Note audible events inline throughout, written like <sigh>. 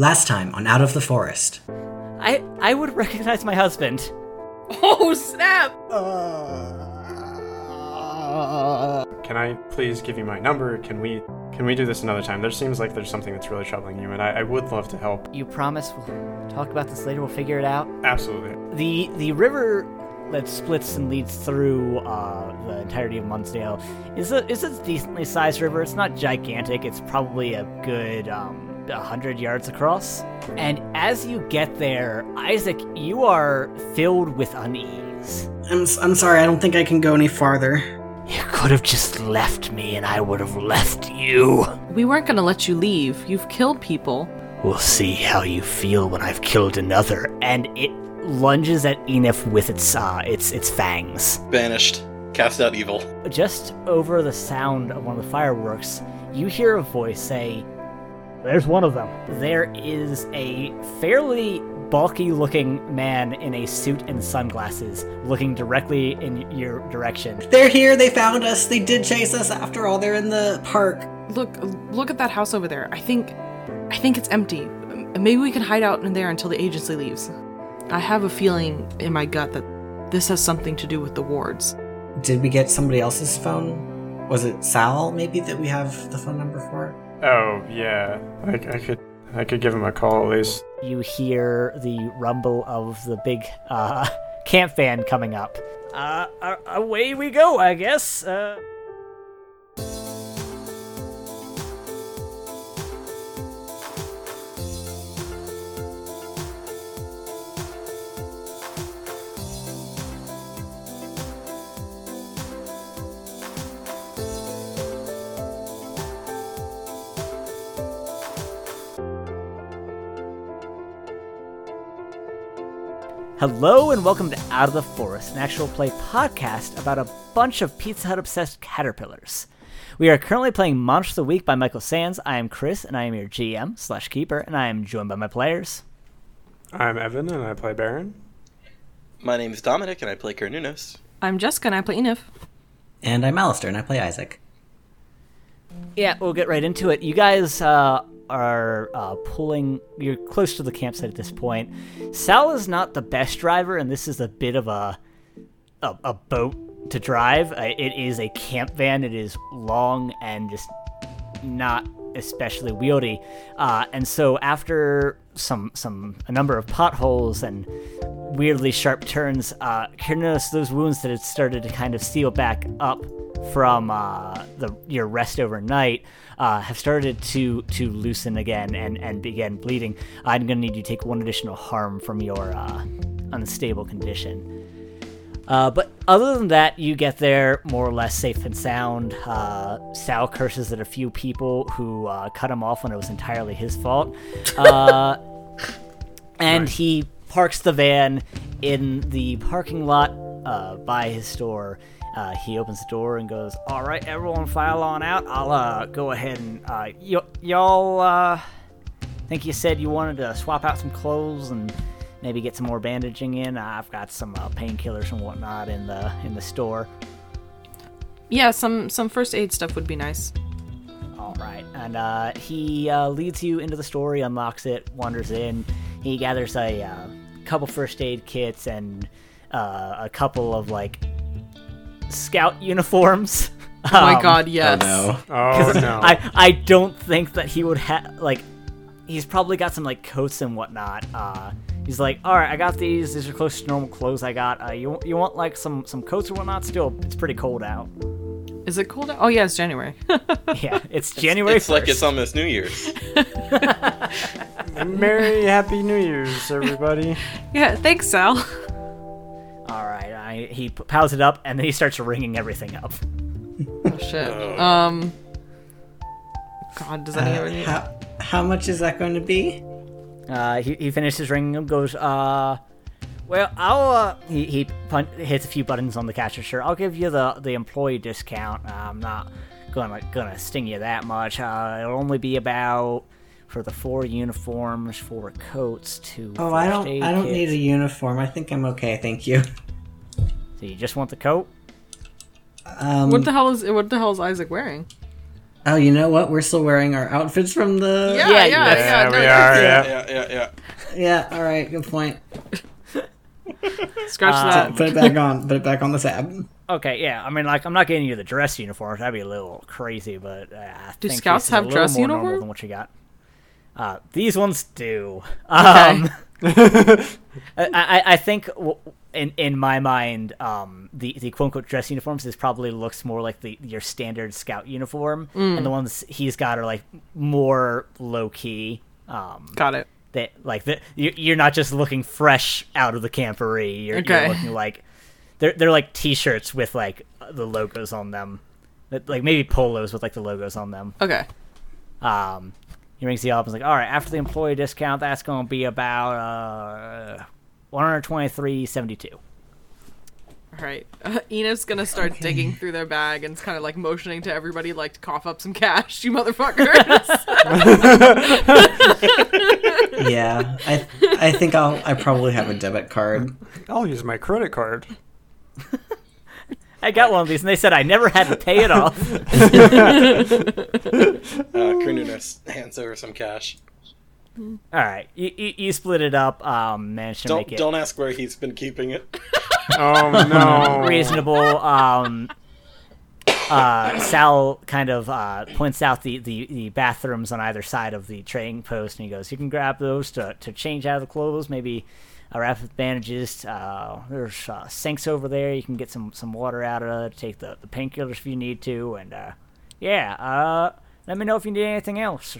Last time on Out of the Forest. I I would recognize my husband. Oh snap! Can I please give you my number? Can we can we do this another time? There seems like there's something that's really troubling you, and I, I would love to help. You promise we'll talk about this later. We'll figure it out. Absolutely. The the river that splits and leads through uh, the entirety of Munsdale is a is a decently sized river. It's not gigantic. It's probably a good um, hundred yards across. And as you get there, Isaac, you are filled with unease. I'm, s- I'm sorry, I don't think I can go any farther. You could have just left me, and I would have left you. We weren't gonna let you leave. You've killed people. We'll see how you feel when I've killed another. And it lunges at Enif with its uh, its its fangs. Banished. Cast out evil. Just over the sound of one of the fireworks, you hear a voice say, There's one of them. There is a fairly bulky looking man in a suit and sunglasses looking directly in your direction. They're here, they found us, they did chase us after all, they're in the park. Look, look at that house over there. I think, I think it's empty. Maybe we can hide out in there until the agency leaves. I have a feeling in my gut that this has something to do with the wards. Did we get somebody else's phone? Was it Sal, maybe, that we have the phone number for? Oh yeah, I, I could I could give him a call at least. You hear the rumble of the big uh, <laughs> camp van coming up. Uh, uh, away we go, I guess. Uh, Hello and welcome to Out of the Forest, an actual play podcast about a bunch of Pizza Hut obsessed caterpillars. We are currently playing Monster of the Week by Michael Sands. I am Chris, and I am your GM slash keeper, and I am joined by my players. I'm Evan and I play Baron. My name is Dominic and I play Carnunos. I'm Jessica and I play Enif. And I'm Alistair, and I play Isaac. Yeah, we'll get right into it. You guys uh, are uh, pulling. You're close to the campsite at this point. Sal is not the best driver, and this is a bit of a a, a boat to drive. Uh, it is a camp van. It is long and just not especially wieldy. Uh, and so after some some a number of potholes and weirdly sharp turns, uh, notice those wounds that had started to kind of seal back up from uh, the your rest overnight uh, have started to to loosen again and and begin bleeding. I'm gonna need you to take one additional harm from your uh, unstable condition. Uh, but other than that, you get there more or less safe and sound. Uh, Sal curses at a few people who uh, cut him off when it was entirely his fault. Uh, <laughs> and he parks the van in the parking lot uh, by his store. Uh, he opens the door and goes, "All right, everyone, file on out. I'll uh, go ahead and uh, y- y'all. Uh, think you said you wanted to swap out some clothes and maybe get some more bandaging in. I've got some uh, painkillers and whatnot in the in the store. Yeah, some some first aid stuff would be nice. All right, and uh, he uh, leads you into the store. He unlocks it, wanders in. He gathers a uh, couple first aid kits and uh, a couple of like scout uniforms. <laughs> Oh my Um, god, yes. Oh no. Oh <laughs> 'cause no. I I don't think that he would have like. He's probably got some like coats and whatnot. Uh, he's like, all right, I got these. These are close to normal clothes I got. Uh, you you want like some some coats or whatnot? Still, it's pretty cold out. Is it cold out? Oh yeah, it's January. <laughs> Yeah, it's January. It's like it's almost New Year's. Merry Happy New Year's, everybody. yeah, thanks, Sal. All right, I, he p- piles it up and then he starts ringing everything up. Oh shit. Um. God, does any Uh, of how, how much is that going to be? Uh, he, he finishes ringing them, goes, uh, well, I'll, uh, he, he pun- hits a few buttons on the cash register. I'll give you the, the employee discount. I'm not gonna, gonna sting you that much. Uh, it'll only be about, for the four uniforms, four coats, two Oh, I first don't. aid I don't kits. need a uniform. I think I'm okay. Thank you. So you just want the coat? Um, What the hell is what the hell is Isaac wearing? Oh, you know what? We're still wearing our outfits from the. Yeah, Yeah, yeah, yeah. yeah, no, we you're- Yeah, Yeah. yeah, yeah, yeah. Yeah. All right. Good point. <laughs> Scratch Uh, that. Put it back on. Put it back on the tab. Okay, yeah. I mean, like, I'm not getting you the dress uniforms. That'd be a little crazy, but uh, I Do think scouts this is a have little dress more normal uniform? than what you got. Uh, these ones do. Um, <laughs> I, I, I think in in my mind, um, the the quote unquote dress uniforms is probably looks more like the your standard scout uniform, and the ones he's got are like more low key. Um, Got it. that like you, you're not just looking fresh out of the camporee. You're, Okay. you're looking like they're they're like t-shirts with like the logos on them, like maybe polos with like the logos on them. Okay. Um, he rings the up and like, all right, after the employee discount, that's going to be about uh, one hundred twenty-three seventy-two. All right. Uh, <laughs> Enif's gonna start digging through their bag and it's kind of like motioning to everybody, like to cough up some cash, <laughs> you <laughs> motherfuckers. Yeah. I I think I'll. I probably have a debit card. I'll use my credit card. I got one of these, and they said I never had to pay it off. <laughs> Uh, Cornunos hands over some cash. all right, you, you, you split it up. Um, managed to Don't make it don't ask where he's been keeping it. <laughs> Oh no. reasonable. Um, uh, Sal kind of uh, points out the, the, the bathrooms on either side of the trading post, and he goes, "You can grab those to, to change out of the clothes, maybe uh, wrap with bandages. Uh, there's uh, sinks over there. You can get some, some water out of it. Take the, the painkillers if you need to, and uh, yeah. Uh, let me know if you need anything else.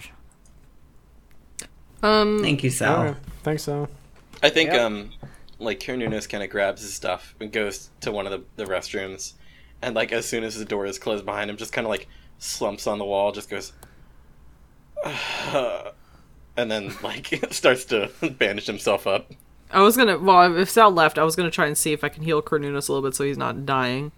um. Thank you, Sal. Alright, Thanks, so. I think Yep. um like Cornunos kind of grabs his stuff and goes to one of the, the restrooms, and like as soon as the door is closed behind him, just kind of like slumps on the wall, just goes, <sighs> and then like <laughs> starts to bandage himself up. I was gonna. Well, if Sal left, I was gonna try and see if I can heal Cornunus a little bit so he's not dying.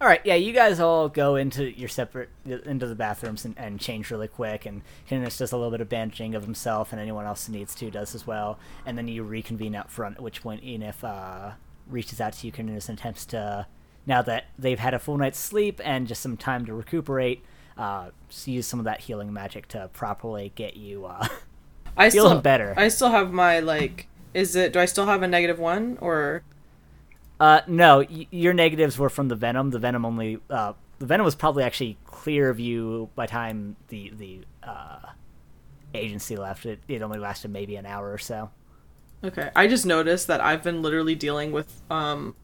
All right, yeah, you guys all go into your separate into the bathrooms and, and change really quick, and Kenneth does a little bit of bandaging of himself, and anyone else who needs to does as well, and then you reconvene out front. At which point, Enif uh, reaches out to you, Kenneth, and attempts to, now that they've had a full night's sleep and just some time to recuperate, uh, use some of that healing magic to properly get you uh, I feeling still better. I still have my like. Is it? Do I still have a negative one or? Uh, no, y- your negatives were from the venom. The venom only, uh, the venom was probably actually clear of you by time the the uh, agency left. It it only lasted maybe an hour or so. Okay. I just noticed that I've been literally dealing with um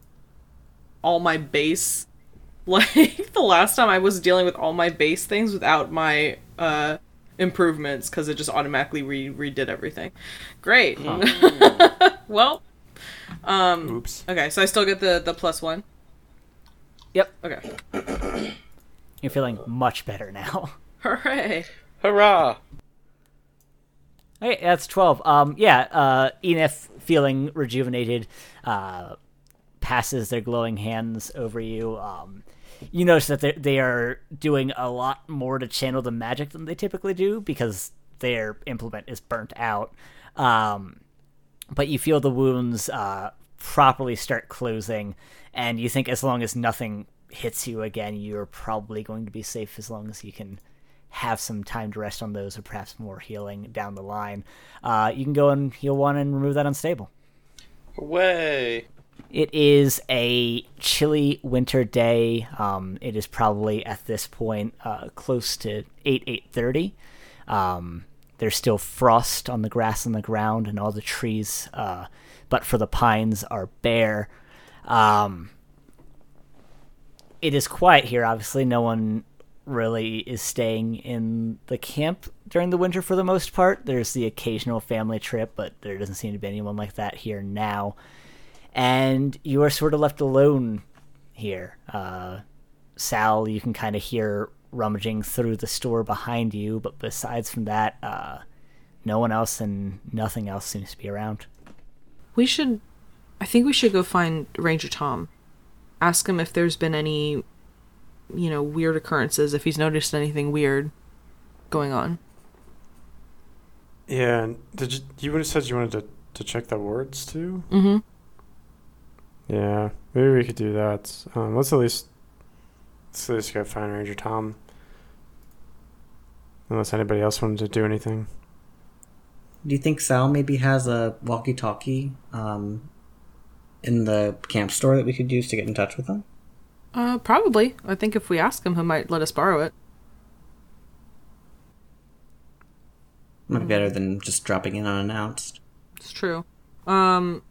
all my base <laughs> like the last time I was dealing with all my base things without my uh improvements cuz it just automatically re- redid everything. Great. <laughs> well, um, Oops. okay, so I still get the the plus 1. Yep, Okay. <coughs> you're feeling much better now. <laughs> Hooray. Hurrah! Okay, that's twelve. Um, yeah. Uh, Enif feeling rejuvenated, uh, passes their glowing hands over you. Um, you notice that they are doing a lot more to channel the magic than they typically do because their implement is burnt out. Um, but you feel the wounds uh, properly start closing, and you think as long as nothing hits you again, you're probably going to be safe as long as you can have some time to rest on those, or perhaps more healing down the line. Uh, you can go and heal one and remove that unstable. Way. It is a chilly winter day. Um, it is probably at this point uh, close to eight eight thirty. Um, there's still frost on the grass and the ground, and all the trees, uh, but for the pines, are bare. Um, it is quiet here. Obviously, no one really is staying in the camp during the winter for the most part. There's the occasional family trip, but there doesn't seem to be anyone like that here now and you are sort of left alone here. Uh, Sal, you can kind of hear rummaging through the store behind you, but besides from that, uh, no one else and nothing else seems to be around. We should I think we should go find Ranger Tom. Ask him if there's been any you know, weird occurrences, if he's noticed anything weird going on. Yeah. Did you? You would have said you wanted to to check the wards too. Mhm. Yeah. Maybe we could do that. Um, let's at least let's at least go find Ranger Tom. Unless anybody else wanted to do anything. Do you think Sal maybe has a walkie-talkie um, in the camp store that we could use to get in touch with him? Uh, probably. I think if we ask him, he might let us borrow it. Might be better than just dropping in unannounced. It's true. Um,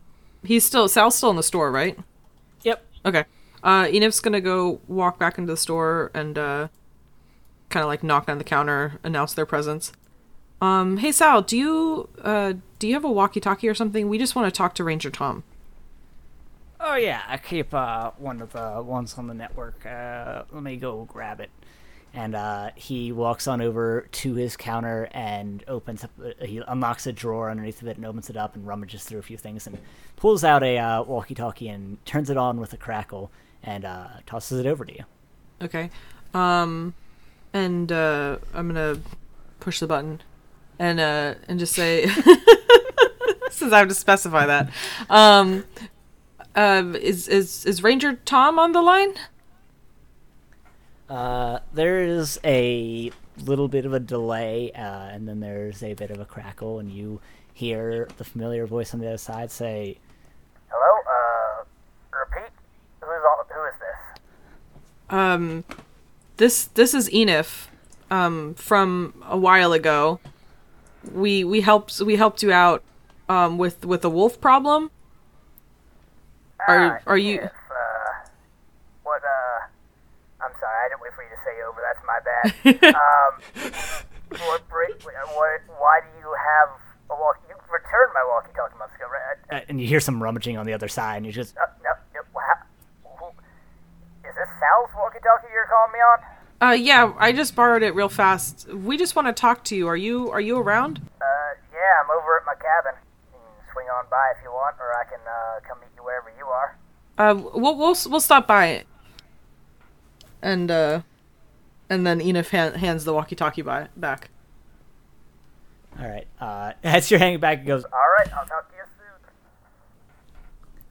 he's still Sal's still in the store, right? Yep. Okay. Uh, Enif's gonna go walk back into the store and uh, kind of like knock on the counter, announce their presence. Um, hey Sal, do you uh do you have a walkie-talkie or something? We just want to talk to Ranger Tom. Oh yeah, I keep uh, one of the ones on the network. Uh, let me go grab it. And uh, he walks on over to his counter and opens up. Uh, he unlocks a drawer underneath of it and opens it up and rummages through a few things and pulls out a uh, walkie-talkie and turns it on with a crackle and uh, tosses it over to you. Okay. Um, and uh, I'm gonna push the button and and just say <laughs> since I have to specify that. Um, is is is Ranger Tom on the line? Uh, there is a little bit of a delay, uh, and then there's a bit of a crackle, and you hear the familiar voice on the other side say, Hello? Uh, repeat? Who's all, who is this? Um, this this is Enif, um, from a while ago. We we helped we helped you out, um, with with the wolf problem. Are Ah, are you? Yes, uh, what, uh, I'm sorry, I didn't wait for you to say over, that's my bad. <laughs> um, what, break, what, why do you have a walkie, you returned my walkie-talkie months ago, right? uh, and you hear some rummaging on the other side, and you just, Uh, no, no, how, who, is this Sal's walkie-talkie you're calling me on? Uh, yeah, I just borrowed it real fast. We just want to talk to you. Are you are you around? Uh, yeah, I'm over at my cabin. You can swing on by if you want, or I can, uh, come meet you wherever you are. Uh, we'll we'll we'll stop by. And uh, and then Enif hand, hands the walkie-talkie by back. all right. Uh, <laughs> as you're hanging back, it goes, Alright, I'll talk to you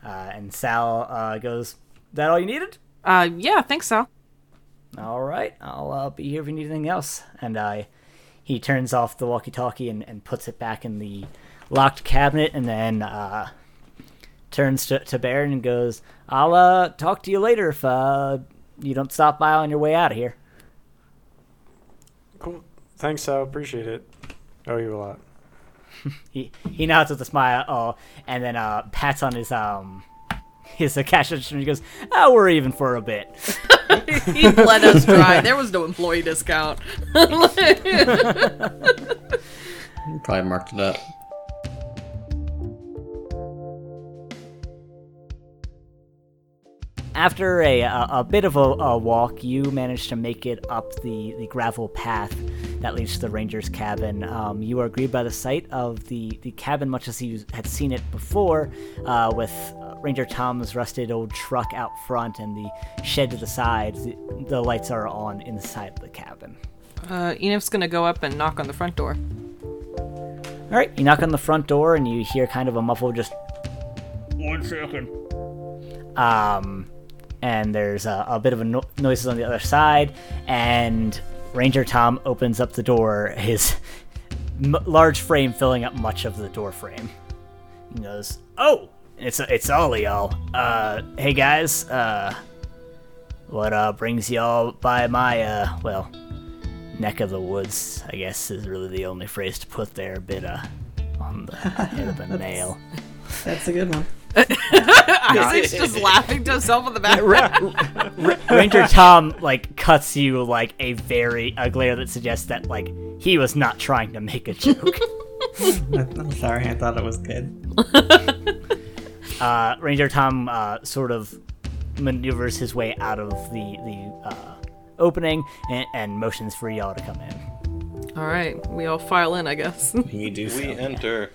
soon. uh, and Sal uh, goes, "That all you needed?" Uh, yeah, thanks, Sal. All right, I'll uh, be here if you need anything else. And uh, he turns off the walkie-talkie and, and puts it back in the locked cabinet, and then uh, turns to, to Baron and goes, "I'll uh, talk to you later if uh, you don't stop by on your way out of here." Cool. Thanks, Sal. Appreciate it. Owe you a lot. <laughs> He he nods with a smile, oh, and then uh, pats on his um his uh, cash register and he goes, "Oh, we're even for a bit." <laughs> he let us dry. There was no employee discount. <laughs> Probably marked it up. After a, a, a bit of a, a walk, you manage to make it up the, the gravel path that leads to the ranger's cabin. Um, you are greeted by the sight of the, the cabin, much as you had seen it before, uh, with uh, Ranger Tom's rusted old truck out front and the shed to the side. The, the lights are on inside the cabin. Uh, Enif's gonna go up and knock on the front door. All right, you knock on the front door and you hear kind of a muffled just one second. Um, and there's a, a bit of a no- noises on the other side, and Ranger Tom opens up the door, his m- large frame filling up much of the door frame. He goes, "Oh, it's it's all of y'all. Uh, hey guys, uh, what uh brings y'all by my uh well." neck of the woods, I guess is really the only phrase to put there, a bit uh, on the <laughs> head of the nail. <laughs> That's a good one. <laughs> <laughs> Isaac's just laughing to himself in the back. Ranger Tom like cuts you like a very a glare that suggests that like he was not trying to make a joke. <laughs> I'm sorry, I thought it was good. <laughs> uh, Ranger Tom uh, sort of maneuvers his way out of the the uh, opening and, and motions for y'all to come in. all right, we all file in, I guess. You do so. We enter.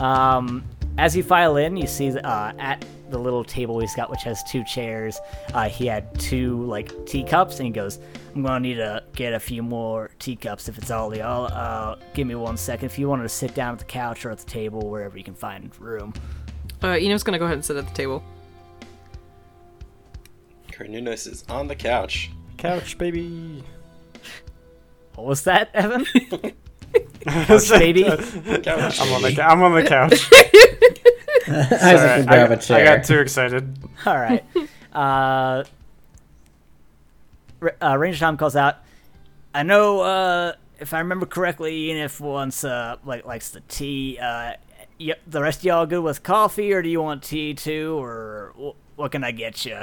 Um, as you file in, you see uh, at the little table he's got, which has two chairs. Uh, he had two like teacups, and he goes, "I'm gonna need to get a few more teacups if it's all y'all. Uh, give me one second. If you wanted to sit down at the couch or at the table, wherever you can find room." Uh, Enif's gonna go ahead and sit at the table. Carnunos is on the couch. Couch, baby. What was that, Evan? <laughs> Couch baby. <laughs> I'm on the I'm on the couch. <laughs> <laughs> Isaac Sorry, grab I, a chair. I got too excited. <laughs> All right. Uh, uh, Ranger Tom calls out. I know, uh, if I remember correctly, Enif wants uh, like likes the tea. Uh, y- the rest of y'all good with coffee, or do you want tea too, or wh- what can I get you?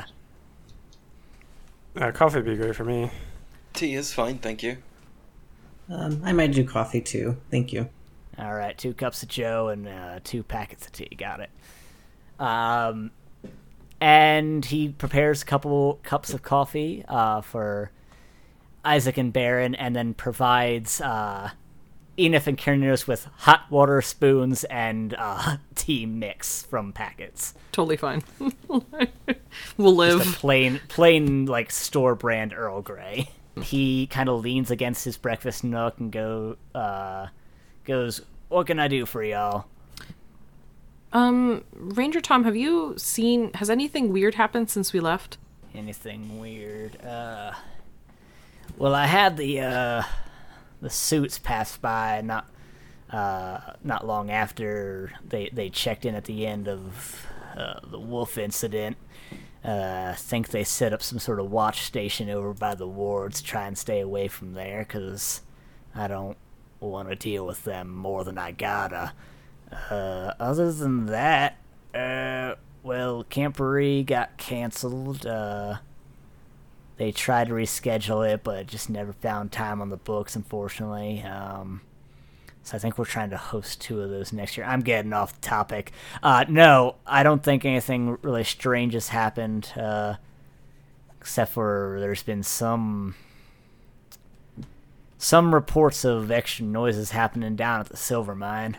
Uh, coffee would be great for me. Tea is fine, thank you. Um, I might do coffee too. Thank you. All right, two cups of Joe and uh, two packets of tea. Got it. Um, and he prepares a couple cups of coffee uh, for Isaac and Baron, and then provides uh, Enif and Carnunos with hot water spoons and uh, <laughs> tea mix from packets. Totally fine. <laughs> we'll live. Just a plain, plain like store brand Earl Grey. He kind of leans against his breakfast nook and go, uh, goes, "What can I do for y'all?" Um, Ranger Tom, have you seen? Has anything weird happened since we left? Anything weird? Uh, well, I had the uh, the suits pass by not uh, not long after they they checked in at the end of uh, the wolf incident. Uh, I think they set up some sort of watch station over by the wards, to try and stay away from there, cause I don't want to deal with them more than I gotta. Uh, other than that, uh, well, Camporee got canceled. Uh, they tried to reschedule it, but just never found time on the books, unfortunately. Um, so I think we're trying to host two of those next year. I'm getting off topic. Uh, no, I don't think anything really strange has happened, uh, except for there's been some some reports of extra noises happening down at the silver mine.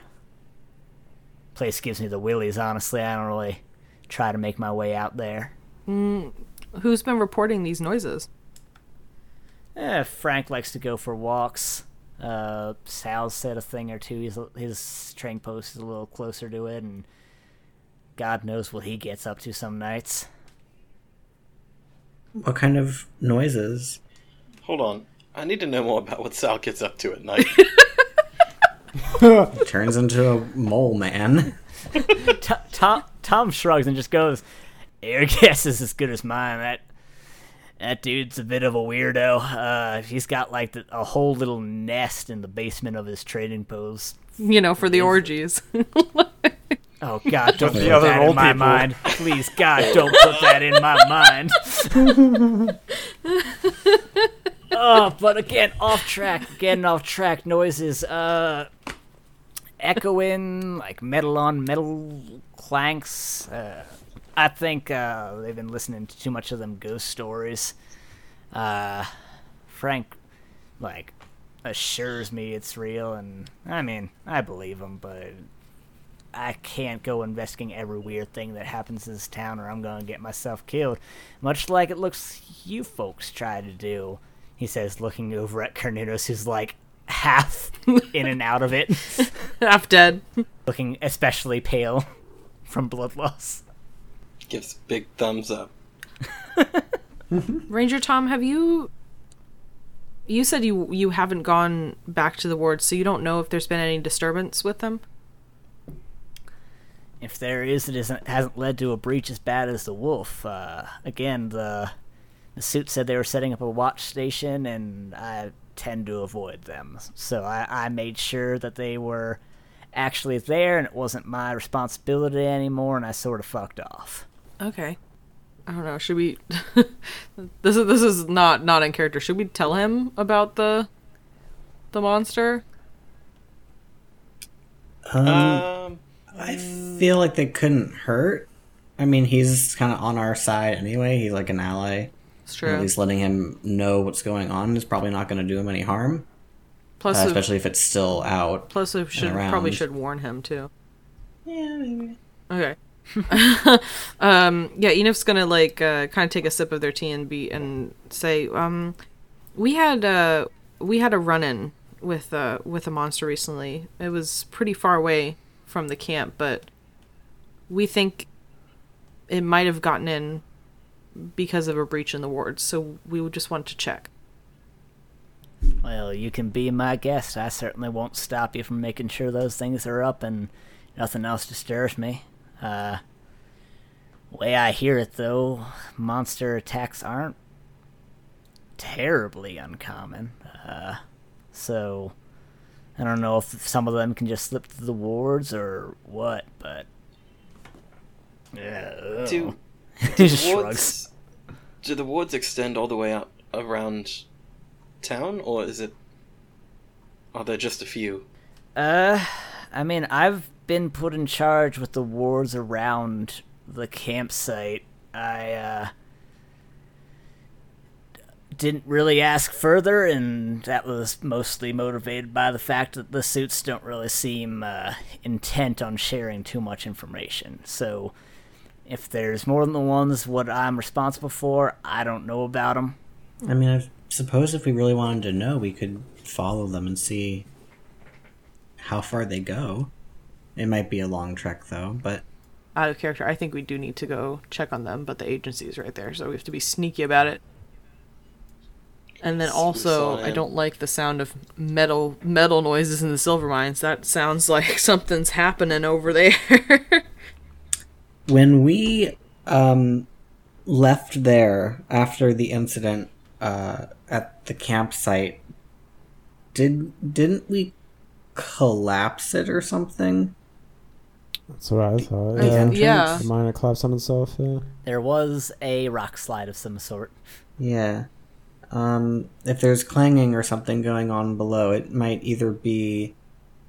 Place gives me the willies, honestly. I don't really try to make my way out there. Who's been reporting these noises? Eh, Frank likes to go for walks. Uh, Sal said a thing or two. His his train post is a little closer to it, and God knows what he gets up to some nights. What kind of noises? Hold on. I need to know more about what Sal gets up to at night. <laughs> <laughs> Turns into a mole man. <laughs> T- Tom Tom shrugs and just goes, "Your guess is as good as mine. That that dude's a bit of a weirdo. Uh, he's got like the, a whole little nest in the basement of his trading post. You know, for the orgies. Oh God, don't put that in old my people. mind. Please, God, don't put that in my mind. Oh, but again, off track. Getting off track. Noises. Uh, echoing like metal on metal clanks. Uh, I think uh, they've been listening to too much of them ghost stories. Uh, Frank, like, assures me it's real, and I mean, I believe him, but I can't go investigating every weird thing that happens in this town or I'm gonna get myself killed. Much like it looks you folks try to do. He says, looking over at Carnunos, who's like half in and out of it, <laughs> Half dead. looking especially pale from blood loss. Gives big thumbs up. <laughs> Ranger Tom, have you? You said you you haven't gone back to the wards, so you don't know if there's been any disturbance with them. If there is, it isn't hasn't led to a breach as bad as the wolf. Uh, again, the the suit said they were setting up a watch station, and I tend to avoid them. So I, I made sure that they were actually there, and it wasn't my responsibility anymore, and I sort of fucked off. Okay. I don't know. Should we? <laughs> this is this is not not in character. Should we tell him about the the monster? Um, Um, I feel like they couldn't hurt. I mean, he's kind of on our side anyway. He's like an ally. It's Or At least letting him know what's going on is probably not going to do him any harm, Plus, uh, especially if it's still out. plus we should probably should warn him too. Yeah, maybe. Okay. <laughs> um, yeah, Enif's gonna like uh, kind of take a sip of their tea and be and say, um, we had uh, we had a run in with uh, with a monster recently. It was pretty far away from the camp, but we think it might have gotten in because of a breach in the wards. So we would just want to check. Well, you can be my guest. I certainly won't stop you from making sure those things are up and nothing else disturbs me. Uh, way I hear it, though, monster attacks aren't terribly uncommon. Uh, so I don't know if some of them can just slip through the wards or what, but yeah. Do, <laughs> he just the shrugs. wards do the wards extend all the way out around town, or is it? Are there just a few? Uh, I mean, I've been put in charge with the wards around the campsite. I, uh, didn't really ask further, and that was mostly motivated by the fact that the suits don't really seem, uh, intent on sharing too much information. So, if there's more than the ones what I'm responsible for, I don't know about them. I mean, I suppose if we really wanted to know, we could follow them and see how far they go. It might be a long trek, though, but Out of character, I think we do need to go check on them, but the agency is right there, so we have to be sneaky about it. And then also, I don't like the sound of metal metal noises in the silver mines. That sounds <laughs> like something's happening over there. <laughs> when we um, left there after the incident uh, at the campsite, did didn't we collapse it or something? That's what I thought. The Yeah. entrance? yeah. The mine collapsed on itself. Yeah. There was a rock slide of some sort. Yeah. Um, if there's clanging or something going on below, it might either be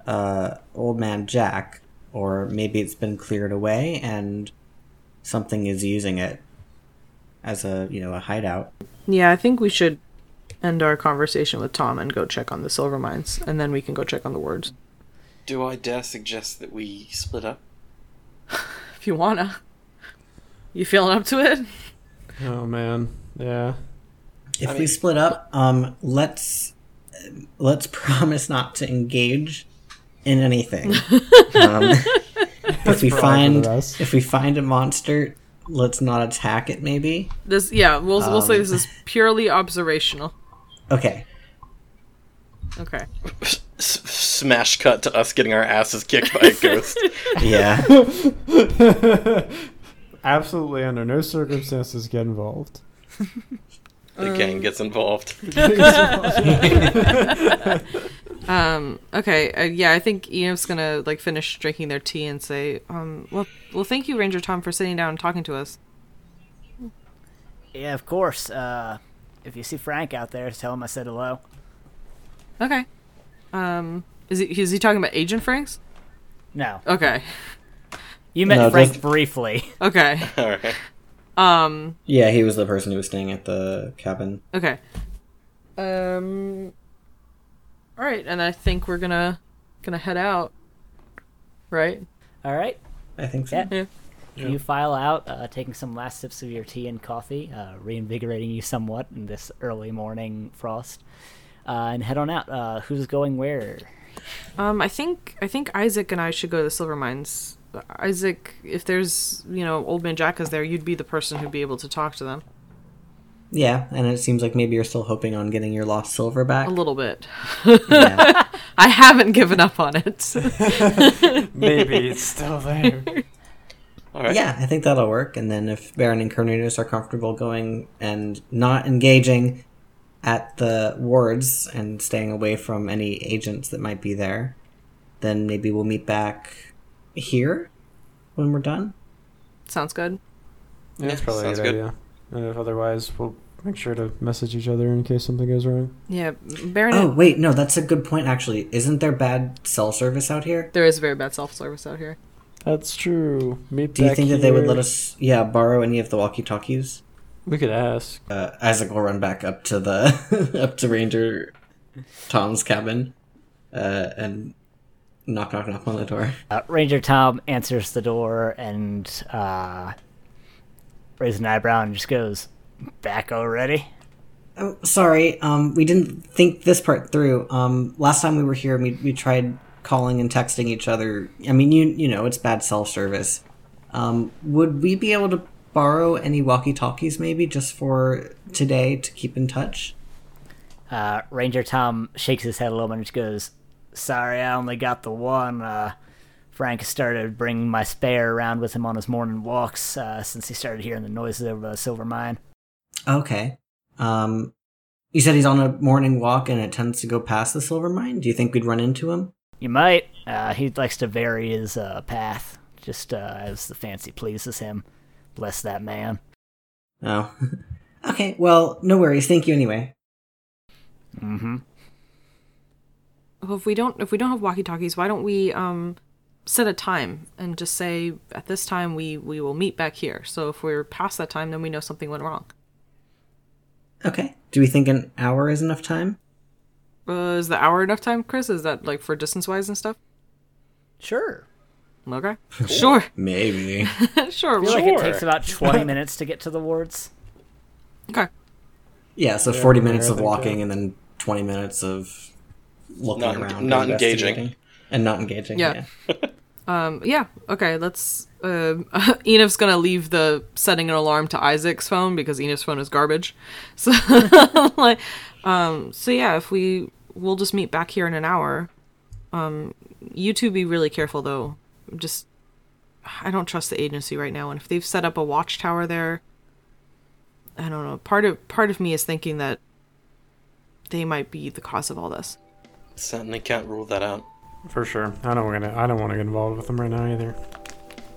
uh, Old Man Jack, or maybe it's been cleared away and something is using it as a you know a hideout. yeah, I think we should end our conversation with Tom and go check on the silver mines, and then we can go check on the words Do I dare suggest that we split up? <laughs> if you wanna. You feeling up to it? Oh man. Yeah. If I we split up, um, let's let's <laughs> promise not to engage in anything. <laughs> um, if we find if we find a monster, let's not attack it. Maybe. This, yeah, we'll we'll say Um, this is purely observational. Okay. Okay. S- smash cut to us getting our asses kicked by a ghost. <laughs> Yeah. <laughs> Absolutely under no circumstances get involved. the gang gets involved. Um. Okay. Uh, yeah, I think Enif's gonna like finish drinking their tea and say, um, well, well, thank you, Ranger Tom, for sitting down and talking to us. Yeah, of course. Uh, if you see Frank out there, tell him I said hello. Okay. Um. Is he is he talking about Agent Franks? No, Okay. you met No, Frank just- briefly. <laughs> Okay. <laughs> All right. Um. Yeah, he was the person who was staying at the cabin. Okay. Um. All right, and I think we're gonna gonna head out. Right. All right. I think so. Yeah. Yeah. You file out, uh, taking some last sips of your tea and coffee, uh, reinvigorating you somewhat in this early morning frost, uh, and head on out. Uh, who's going where? Um. I think I think Isaac and I should go to the silver mines. Isaac, if there's you know Old Man Jack is there, you'd be the person who'd be able to talk to them Yeah, and it seems like maybe you're still hoping on getting your lost silver back. a little bit. Yeah. <laughs> I haven't given up on it. <laughs> Maybe it's <laughs> still there. All right. yeah, I think that'll work. And then if Baron and Cornelius are comfortable going and not engaging at the wards and staying away from any agents that might be there, then maybe we'll meet back here when we're done. Sounds good. Yeah, that's probably sounds a good. good idea. And if otherwise, we'll make sure to message each other in case something goes wrong. Yeah, Baron. Oh, wait, no, that's a good point, actually. Isn't there bad cell service out here? There is very bad cell service out here. That's true. Meet Do you back think that they would let us, yeah, borrow any of the walkie-talkies? We could ask. Uh, Isaac will run back up to the <laughs> up to Ranger Tom's cabin, uh, and knock, knock, knock on the door. Uh, Ranger Tom answers the door and uh, raises an eyebrow and just goes, "Back already?" Oh, sorry, um, we didn't think this part through. Um, last time we were here, we we tried calling and texting each other. I mean, you you know, it's bad self service. Um, would we be able to borrow any walkie-talkies, maybe just for today to keep in touch? Uh, Ranger Tom shakes his head a little bit and just goes, "Sorry, I only got the one. Uh, Frank has started bringing my spare around with him on his morning walks uh, since he started hearing the noises over the silver mine." Okay. Um, you said he's on a morning walk and it tends to go past the silver mine. Do you think we'd run into him? You might. Uh, he likes to vary his uh, path, just uh, as the fancy pleases him. Bless that man. Oh. <laughs> okay. Well, no worries. Thank you anyway. Mm-hmm. Well, if we don't if we don't have walkie talkies, why don't we um set a time and just say at this time we we will meet back here. So if we're past that time, then we know something went wrong. Okay. Do we think an hour is enough time? Uh, is the hour enough time, Chris? Is that like for distance wise and stuff? Sure. Okay. Sure. Maybe. <laughs> sure. I feel like it takes about 20 <laughs> minutes to get to the wards. Okay. yeah. So Yeah, forty minutes of walking yeah. and then twenty minutes of looking Not- around, not engaging. Investigating. and not engaging. Yeah. Yeah. <laughs> Um. Yeah. Okay. Let's. Uh, <laughs> Enif's gonna leave the setting an alarm to Isaac's phone because Enif's phone is garbage. <laughs> So, like, um. So yeah, if we we'll just meet back here in an hour. Um. You two be really careful though. Just. I don't trust the agency right now, and if they've set up a watchtower there, I don't know. Part of part of me is thinking that they might be the cause of all this. Certainly can't rule that out. For sure. I don't want to. I don't want to get involved with them right now either.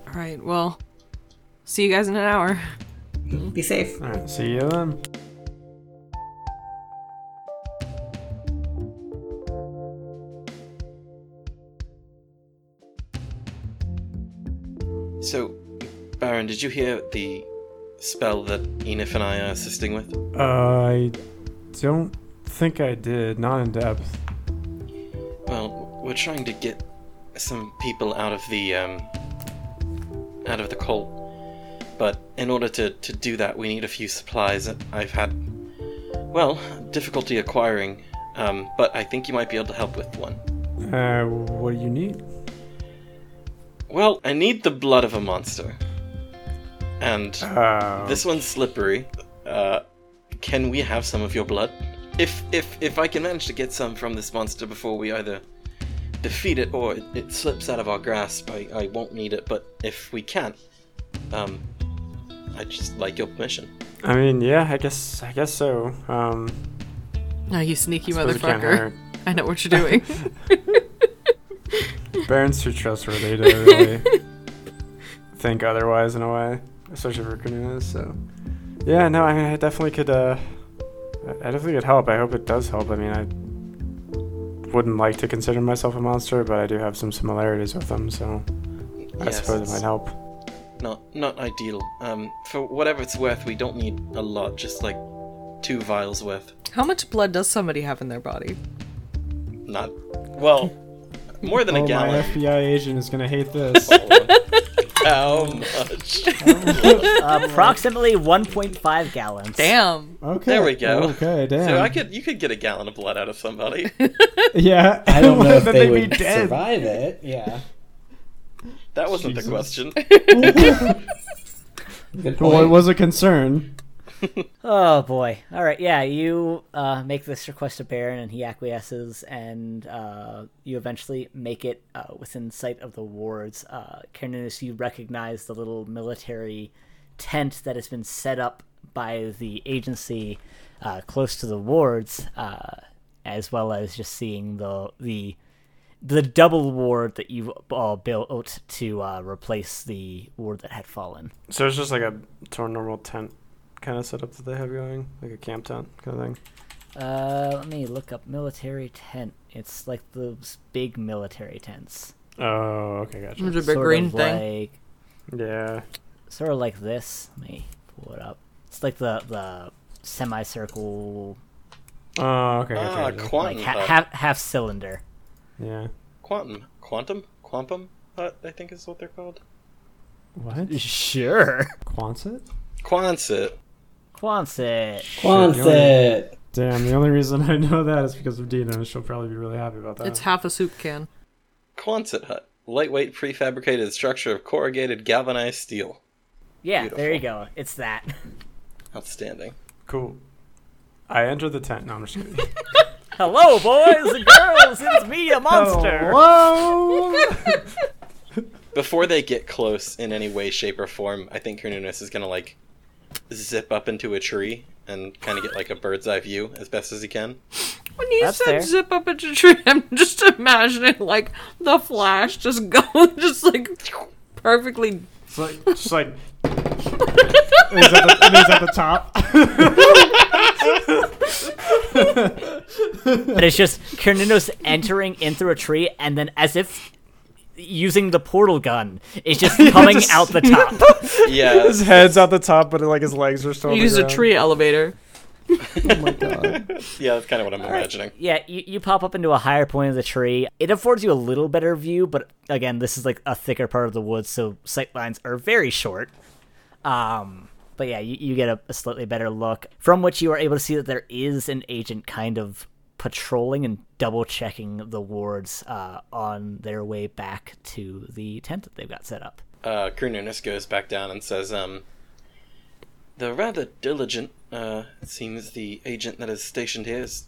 All right. Well, see you guys in an hour. Be safe. All right. See you then. So, Baron, did you hear the spell that Enif and I are assisting with? Uh, I don't think I did. Not in depth. We're trying to get some people out of the um, out of the cult, but in order to to do that, we need a few supplies that I've had, well, difficulty acquiring. Um, but I think you might be able to help with one. Uh, what do you need? Well, I need the blood of a monster, and Uh, this one's slippery. Uh, can we have some of your blood? If if if I can manage to get some from this monster before we either defeat it or it, it slips out of our grasp, I, I won't need it. But if we can't, um, I'd just like your permission. I mean, yeah. I guess. I guess so. Um, Oh, you sneaky suppose motherfucker. I know what you're doing. <laughs> Baron's too trustworthy to really <laughs> think otherwise in a way, especially for Cornelius. So, yeah, no, I mean, I definitely could. Uh, I I definitely could help. I hope it does help. I mean, I wouldn't like to consider myself a monster, but I do have some similarities with them, so I Yes, suppose it might help. Not not ideal. Um, for whatever it's worth, we don't need a lot. Just like two vials worth. How much blood does somebody have in their body? Not well, more than oh, a my. FBI agent is gonna hate this. How much? Uh, approximately 1.5 gallons. Damn. okay. There we go. Okay, damn. So I could you could get a gallon of blood out of somebody. <laughs> Yeah. I don't know <laughs> if they they'd be dead. survive it. Yeah. That wasn't Jesus. the question. <laughs> Well, it was a concern. <laughs> Oh boy. All right. Yeah, you uh, make this request to Baron, and he acquiesces, and uh, you eventually make it uh, within sight of the wards. Uh, Carnunus, you recognize the little military tent that has been set up by the agency uh, close to the wards, uh, as well as just seeing the the the double ward that you all built to uh, replace the ward that had fallen. So it's just like a normal tent kind of setup that they have going, like a camp tent kind of thing. Uh, let me look up military tent. It's like those big military tents. Oh, okay, gotcha. There's a big Sort green of thing. Like, Yeah. sort of like this. Let me pull it up. It's like the the semicircle, Oh, okay, gotcha. ah, gotcha. quantum like ha- half half cylinder. yeah. quantum, quantum, quantum hut. I think is what they're called. What? Sure. Quonset? Quonset. Quonset. Quonset. Damn, the only reason I know that is because of Dina, and she'll probably be really happy about that. It's half a soup can. Quonset hut. Lightweight prefabricated structure of corrugated galvanized steel. Yeah, there you go. It's that. Outstanding. cool. I enter the tent. No, I'm just kidding. <laughs> Hello, boys and girls. It's me, a monster. Whoa! Before they get close in any way, shape, or form, I think Cornunus is gonna like zip up into a tree and kind of get like a bird's eye view as best as he can. When you That's said fair. zip up into a tree, <laughs> I'm just imagining like the flash just <laughs> going, just like perfectly. It's like, just like. <laughs> and he's at the, and he's at the top. But it's just Carnunos entering in through a tree, and then as if using the portal gun, it's just <laughs> coming Just- out the top. <laughs> Yeah, his head's out the top, but like his legs are still. on the Use a tree elevator. <laughs> Oh my god. yeah, that's kind of what I'm imagining. Yeah, you, you pop up into a higher point of the tree. It affords you a little better view, but again, this is like a thicker part of the woods, so sight lines are very short. Um, but yeah, you, you get a, a slightly better look, from which you are able to see that there is an agent kind of patrolling and double checking the wards uh, on their way back to the tent that they've got set up. Uh, Carnunos goes back down and says, um, the rather diligent, uh, it seems the agent that is stationed here is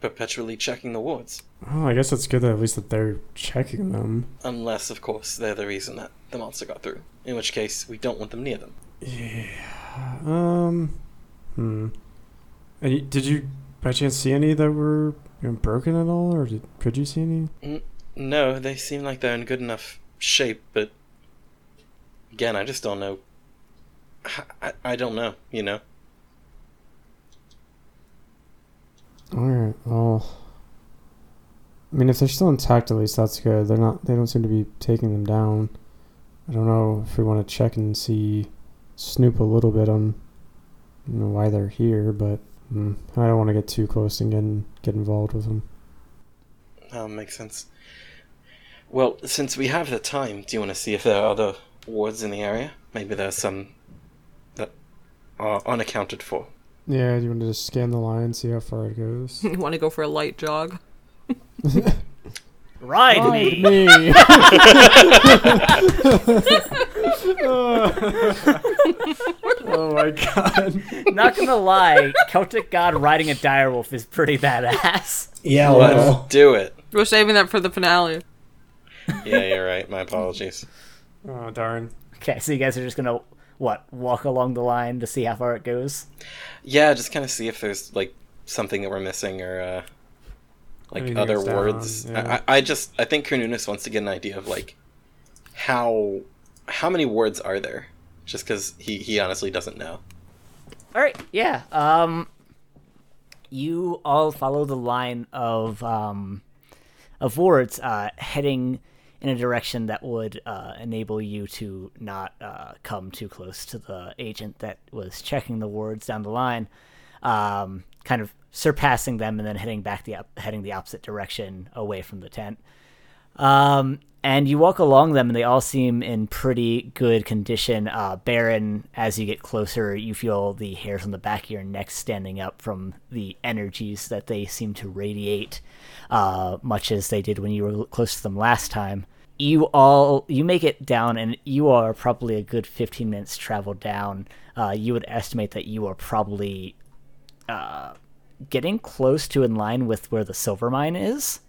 perpetually checking the wards. Oh, I guess it's good that at least that they're checking them. Unless, of course, they're the reason that the monster got through. In which case, we don't want them near them. Yeah. Um. Hmm. And y- did you, by chance, see any that were you know, broken at all, or did, could you see any? No, they seem like they're in good enough shape, but again, I just don't know. I, I, I don't know, you know. All right. Well. I mean, if they're still intact, at least that's good. They're not. They don't seem to be taking them down. I don't know if we want to check and see, snoop a little bit on, you know, why they're here, but mm, I don't want to get too close and get get involved with them. That makes sense. Well, since we have the time, do you want to see if there are other wards in the area? Maybe there's some that are unaccounted for. Yeah. Do you want to just scan the line, see how far it goes? <laughs> You want to go for a light jog? <laughs> Ride me! me. oh <laughs> my <laughs> god. Not gonna lie, Celtic God riding a direwolf is pretty badass. Yeah, Let's well, do it. We're saving that for the finale. Yeah, you're right. My apologies. Oh darn. Okay, so you guys are just gonna what walk along the line to see how far it goes. Yeah, just kind of see if there's like something that we're missing or uh, like Anything other words. down, yeah. I, I I just I think Carnunos wants to get an idea of like how how many words are there, just because he he honestly doesn't know. All right, yeah. Um, you all follow the line of um, of wards uh, heading in a direction that would uh, enable you to not uh, come too close to the agent that was checking the wards down the line. Um, kind of surpassing them and then heading back the heading the opposite direction away from the tent. Um, and you walk along them, and they all seem in pretty good condition. Uh, Baron, as you get closer, you feel the hairs on the back of your neck standing up from the energies that they seem to radiate, uh, much as they did when you were close to them last time. You all, you make it down, and you are probably a good 15 minutes travel down. Uh, you would estimate that you are probably uh, getting close to in line with where the silver mine is.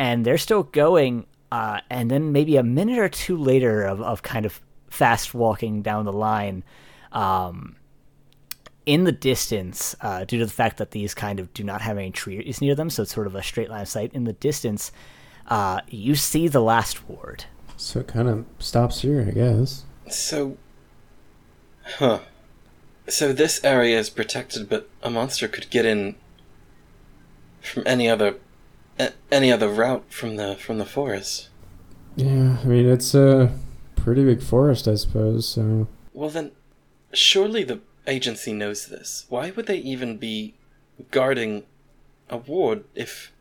And they're still going. Uh, and then maybe a minute or two later of, of kind of fast walking down the line, um, in the distance, uh, due to the fact that these kind of do not have any trees near them, so it's sort of a straight line of sight. In the distance, uh, you see the last ward. So it kind of stops here, I guess. So, huh? So this area is protected, but a monster could get in from any other a- any other route from the from the forest. Yeah, I mean it's a pretty big forest, I suppose. So Well then, surely the agency knows this. Why would they even be guarding a ward if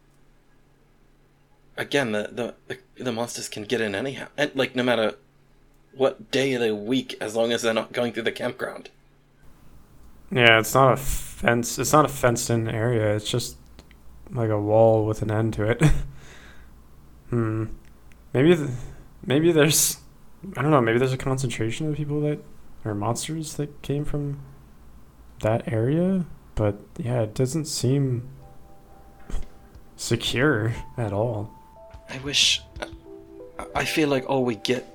again the the the, the monsters can get in anyhow and like no matter what day of the week as long as they're not going through the campground yeah, it's not a fence. It's not a fenced-in area. It's just like a wall with an end to it. <laughs> hmm. Maybe, th- maybe there's, I don't know. Maybe there's a concentration of people that are monsters that came from that area, but yeah, it doesn't seem secure at all. I wish. I- I feel like all we get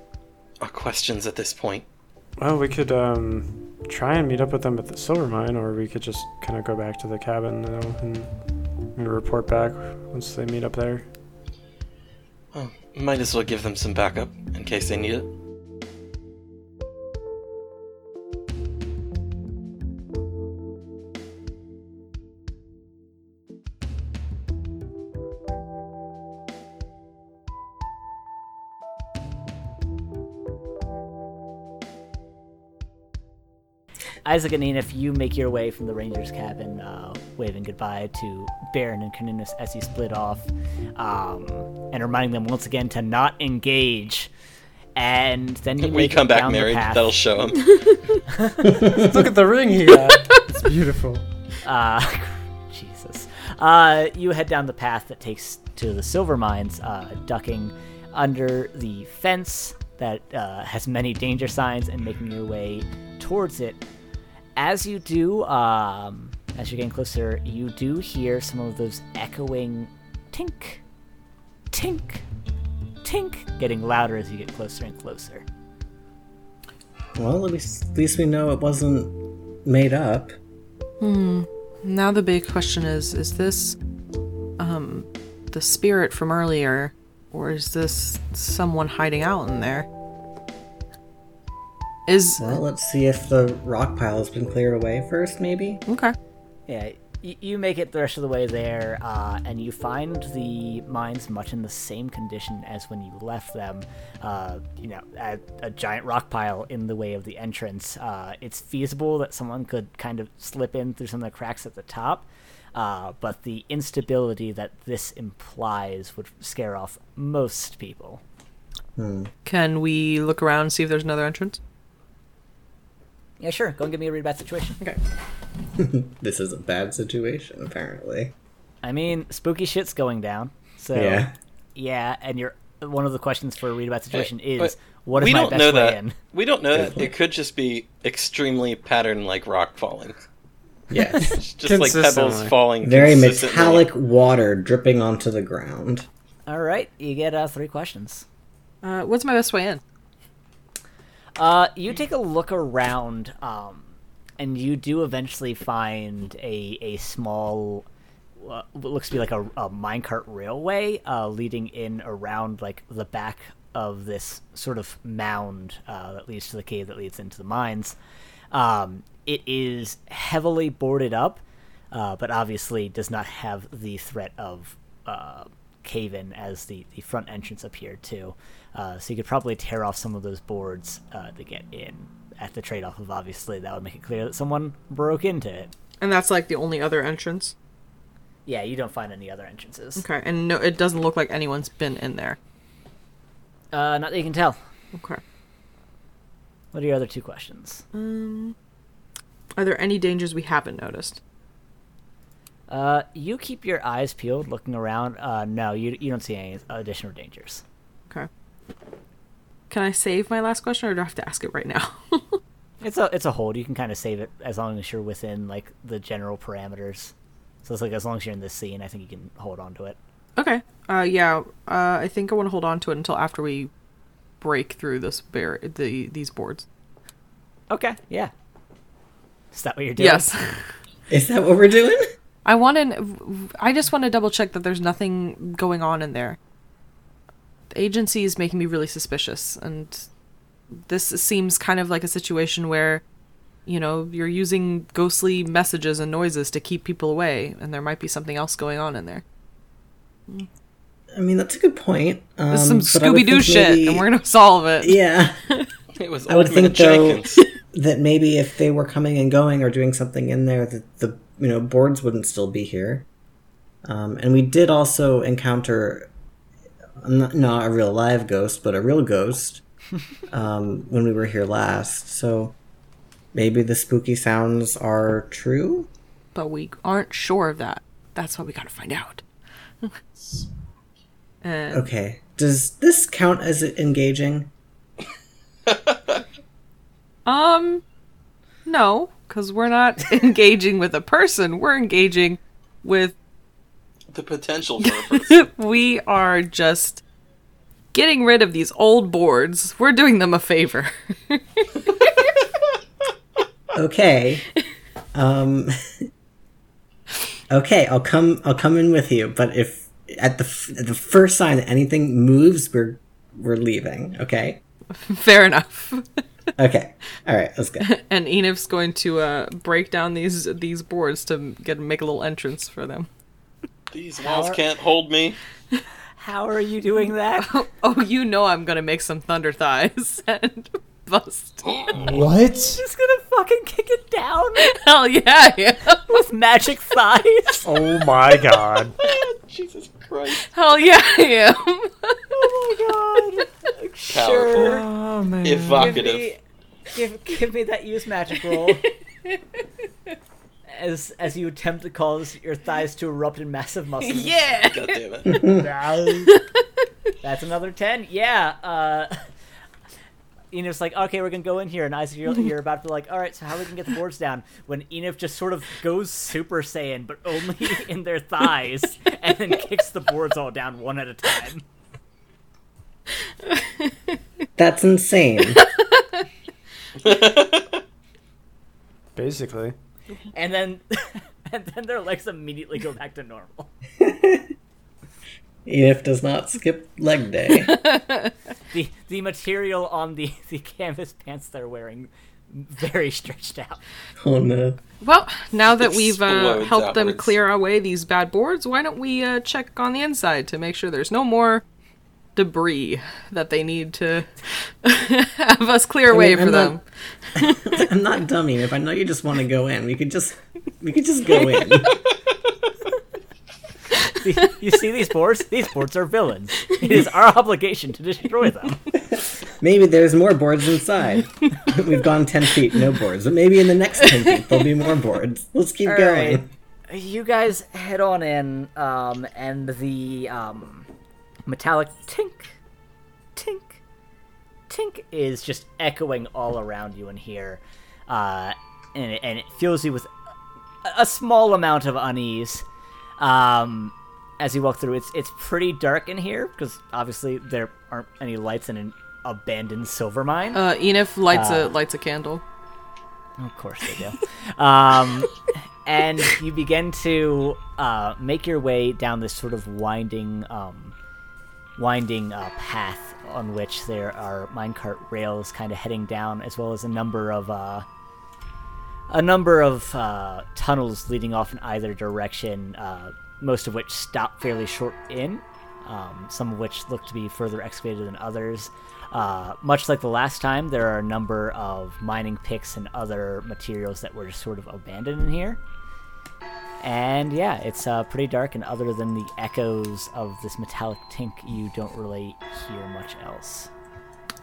are questions at this point. Well, we could um try and meet up with them at the silver mine, or we could just kind of go back to the cabin know, and, and report back once they meet up there. Well, might as well give them some backup in case they need it. Isaac and Enif, you make your way from the Ranger's cabin, uh, waving goodbye to Baron and Carnunos as he split off, um, and reminding them once again to not engage. And then you we make come back down married. path. That'll show them. <laughs> Look at the ring he got. It's beautiful. <laughs> Uh, Jesus. Uh, you head down the path that takes to the silver mines, uh, ducking under the fence that uh, has many danger signs and making your way towards it. As you do, um, as you're getting closer, you do hear some of those echoing tink, tink, tink, getting louder as you get closer and closer. Well, at least, at least we know it wasn't made up. Hmm. Now the big question is: Is this, um, the spirit from earlier, or is this someone hiding out in there? Is Well, let's see if the rock pile has been cleared away first, maybe. okay. Yeah, y- you make it the rest of the way there, uh, and you find the mines much in the same condition as when you left them. Uh, you know, a, a giant rock pile in the way of the entrance. Uh, it's feasible that someone could kind of slip in through some of the cracks at the top, uh, but the instability that this implies would scare off most people. Can we look around and see if there's another entrance? Yeah, sure. Go and give me a read about situation. Okay. <laughs> This is a bad situation, apparently. I mean, spooky shit's going down. So Yeah. yeah, and you're one of the questions for a read about situation is But what is we my don't best know way that. in? We don't know that. It could just be extremely pattern like rock falling. Yes. <laughs> Just like pebbles falling. Very metallic water dripping onto the ground. All right, you get uh, three questions. Uh, what's my best way in? Uh, you take a look around, um, and you do eventually find a a small, uh, what looks to be like a, a minecart railway uh, leading in around like the back of this sort of mound uh, that leads to the cave that leads into the mines. Um, it is heavily boarded up, uh, but obviously does not have the threat of uh, cave in as the, the front entrance up here too. Uh, so you could probably tear off some of those boards uh, to get in. At the trade off of obviously that would make it clear that someone broke into it. And that's like the only other entrance. Yeah, you don't find any other entrances. Okay, and no, it doesn't look like anyone's been in there. Uh, not that you can tell. Okay. What are your other two questions? Um, Are there any dangers we haven't noticed? Uh, you keep your eyes peeled, looking around. Uh, no, you you don't see any additional dangers. Okay. Can I save my last question, or do I have to ask it right now? <laughs> It's a it's a hold. You can kind of save it as long as you're within like the general parameters. So it's like as long as you're in this scene, I think you can hold on to it. okay. Uh, yeah. Uh, I think I want to hold on to it until after we break through this bar- the these boards. Okay, yeah. Is that what you're doing? Yes. Is that what we're doing? I want to. I just want to double check that there's nothing going on in there. The agency is making me really suspicious, and this seems kind of like a situation where, you know, you're using ghostly messages and noises to keep people away, and there might be something else going on in there. I mean, that's a good point. Um, There's some but I would Scooby Doo shit, maybe- and we're gonna solve it. Yeah. <laughs> It was I would Old Man think, though, <laughs> that maybe if they were coming and going or doing something in there, that the you know boards wouldn't still be here. Um, and we did also encounter not, not a real live ghost, but a real ghost <laughs> um, when we were here last. So maybe the spooky sounds are true. But we aren't sure of that. That's what we gotta find out. <laughs> and Okay. Does this count as engaging? <laughs> Um, no, because we're not engaging with a person. We're engaging with. The potential for a <laughs> person. we are just getting rid of these old boards. We're doing them a favor. <laughs> Okay. Um. <laughs> Okay, I'll come. I'll come in with you. But if at the f- at the first sign that anything moves, we're we're leaving. Okay. Fair enough. Okay. All right. Let's go. and Enif's going to uh, break down these these boards to get make a little entrance for them. These walls can't hold me. How are you doing that? <laughs> Oh, you know I'm gonna make some thunder thighs <laughs> and bust. What? <laughs> Just gonna fucking kick it down Hell yeah, yeah. with magic thighs. Oh my god. Jesus Christ. Hell yeah, I am. Oh my god. Sure. Oh man. Give Evocative. me, give, give me that use magic roll. As as you attempt to cause your thighs to erupt in massive muscles. <laughs> yeah. <laughs> God damn it. That's another ten. Yeah. Uh, <laughs> Enif's like, okay, we're gonna go in here, and Isaac, you're, you're about to be like, all right, so how are we gonna get the boards down? When Enif just sort of goes Super Saiyan, but only in their thighs, and then kicks the boards all down one at a time. That's insane. Basically. <laughs> and then <laughs> and then their legs immediately go back to normal. <laughs> Enif does not skip leg day. The the material on the the canvas pants they're wearing very stretched out. Oh no. Well, now that we've uh, Explodes helped them clear away these bad boards, why don't we uh, check on the inside to make sure there's no more debris that they need to <laughs> have us clear away mean, for I'm them? <laughs> I'm not dumb, If I know you just want to go in. We could just we could just go in. <laughs> you see these boards? These boards are villains. It is our obligation to destroy them. Maybe there's more boards inside. We've gone ten feet, no boards. But maybe in the next ten feet there'll be more boards. Let's keep All going. right. You guys head on in, um, and the um, metallic tink, tink, tink is just echoing all around you in here, uh, and it, and it fills you with a, small amount of unease. Um, as you walk through, it's it's pretty dark in here because obviously there aren't any lights in an abandoned silver mine. Uh, Enif lights Uh, a lights a candle. Of course they do. um, and you begin to uh, make your way down this sort of winding, um, winding uh, path on which there are minecart rails kind of heading down, as well as a number of uh, a number of uh, tunnels leading off in either direction. Uh, most of which stop fairly short in. Um, some of which look to be further excavated than others. Uh, much like the last time, there are a number of mining picks and other materials that were just sort of abandoned in here. And yeah, it's uh, pretty dark, and other than the echoes of this metallic tink, you don't really hear much else.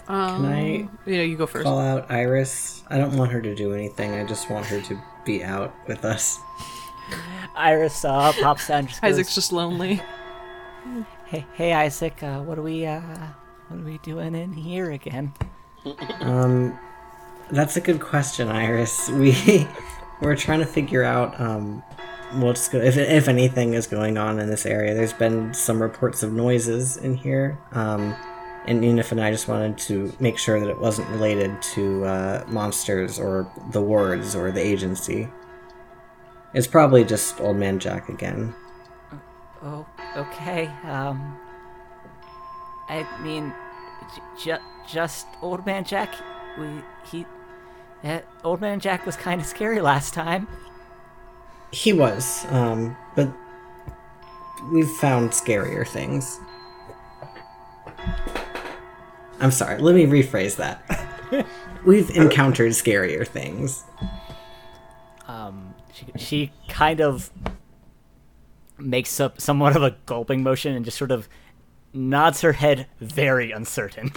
Um, I yeah, you go first. Call out Iris. I don't want her to do anything. I just want her to be out with us. Iris uh, pops down. and Just goes, Isaac's just lonely. <laughs> hey, hey, Isaac, uh, what are we, uh, what are we doing in here again? Um, that's a good question, Iris. We <laughs> we're trying to figure out um what's go- if if anything is going on in this area. There's been some reports of noises in here. Um, and Enif and I just wanted to make sure that it wasn't related to uh, monsters or the wards or the agency. It's probably just Old Man Jack again. Oh, okay. Um, I mean, j- just Old Man Jack. We he, uh, Old Man Jack was kind of scary last time. He was, um, but we've found scarier things. I'm sorry, let me rephrase that. <laughs> we've encountered scarier things. Um, she she kind of makes up somewhat of a gulping motion and just sort of nods her head, very uncertain.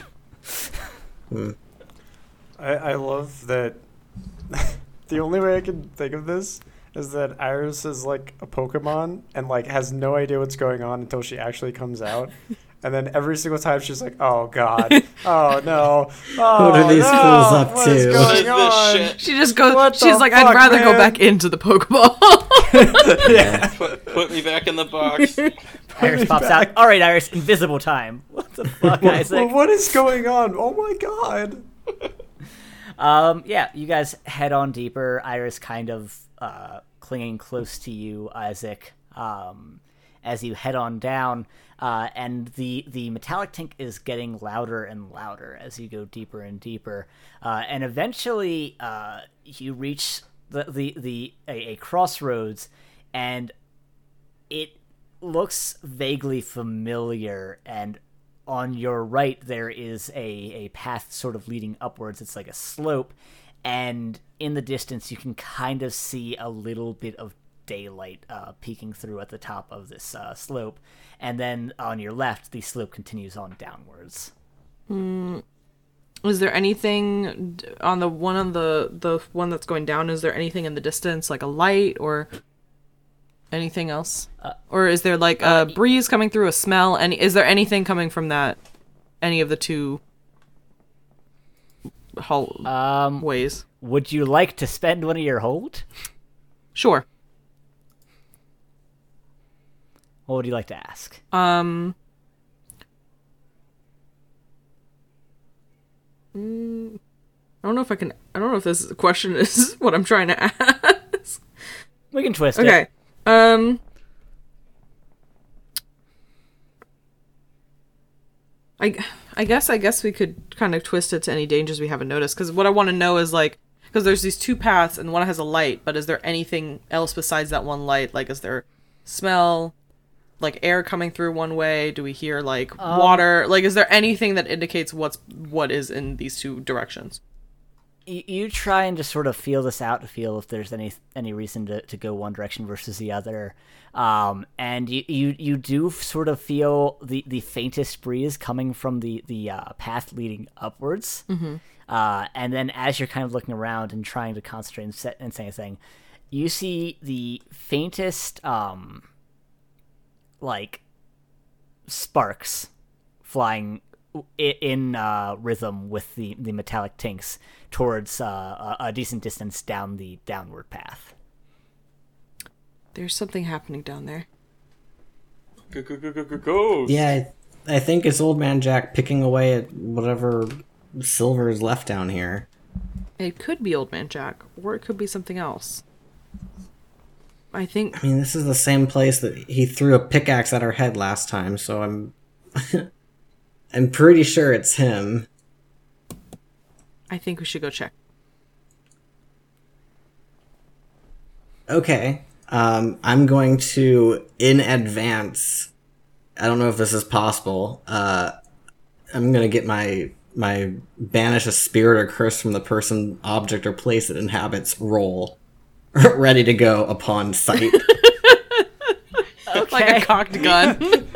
I, I love that. <laughs> the only way I can think of this is that Iris is like a Pokemon and like has no idea what's going on until she actually comes out, <laughs> And then every single time she's like, "Oh God, <laughs> oh no, oh What are these no, fools up what is to?" going What is this on?" shit? She just goes. What she's the like, I'd fuck, rather go back into the Pokeball. <laughs> yeah. Put, put me back in the box. Iris pops out. All right, Iris, invisible time. What the fuck, Isaac? What is going on? Oh my God. Um, yeah, you guys head on deeper. Iris kind of uh, clinging close to you, Isaac, um, as you head on down. Uh, and the the metallic tink is getting louder and louder as you go deeper and deeper. Uh, and eventually, uh, you reach the the, the a, a crossroads, and it looks vaguely familiar and on your right there is a, a path sort of leading upwards it's like a slope and in the distance you can kind of see a little bit of daylight uh, peeking through at the top of this uh, slope and then on your left the slope continues on downwards is there anything on the one on the the one that's going down? Is there anything in the distance, like a light or anything else? or is there like a breeze coming through, a smell? Any? Is there anything coming from that? Any of the two hall um, ways? would you like to spend one of your hold Sure. what would you like to ask Um. mm, I don't know if I can. I don't know if this question <laughs> is what I'm trying to ask. we can twist it Okay. Um. I, I guess I guess we could kind of twist it to any dangers we haven't noticed because what I want to know is like because there's these two paths and one has a light but is there anything else besides that one light? Like is there smell like air coming through one way? Do we hear like um, water? Like is there anything that indicates what's what is in these two directions you, you try and just sort of feel this out to feel if there's any any reason to, to go one direction versus the other. Um, and you, you you do sort of feel the, the faintest breeze coming from the the uh, path leading upwards. Uh, and then as you're kind of looking around and trying to concentrate and, set, and say anything you see the faintest um, like sparks flying in uh, rhythm with the, the metallic tinks towards uh, a, a decent distance down the downward path. there's something happening down there Go, go, go, go, go, go. Yeah, I, I think it's Old Man Jack picking away at whatever silver is left down here. it could be old man jack or it could be something else i think I mean, this is the same place that he threw a pickaxe at our head last time, so I'm <laughs> I'm pretty sure it's him. i think we should go check Okay. Um, I'm going to, in advance, I don't know if this is possible, uh, I'm gonna get my, my banish a spirit or curse from the person, object, or place it inhabits roll <laughs> ready to go upon sight. <laughs> like a cocked gun <laughs>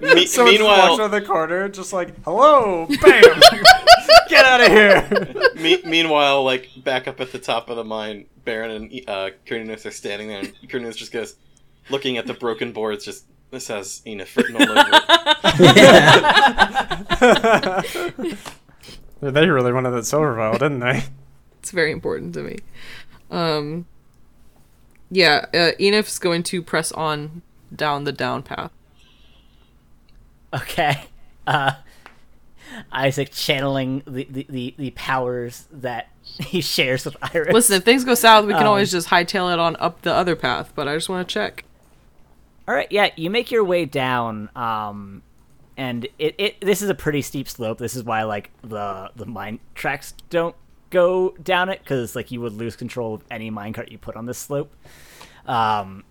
Me- <laughs> Someone just walks meanwhile, around the corner, just like, "Hello, bam, <laughs> get out of here." <laughs> me- meanwhile, like back up at the top of the mine, Baron and uh, Carnunos are standing there, and Carnunos just goes, looking at the broken boards. Just this has Enif written all over it. they really wanted that silver vial, didn't they? it's very important to me um yeah uh, enif's going to press on down the down path Okay. <laughs> Uh, Isaac channeling the, the, the, the powers that <laughs> he shares with Iris. listen if things go south we can Um, always just hightail it on up the other path but i just want to check All right, yeah, you make your way down, um, and it, it this is a pretty steep slope. This is why like the the mine tracks don't go down it because like you would lose control of any minecart you put on this slope. Um,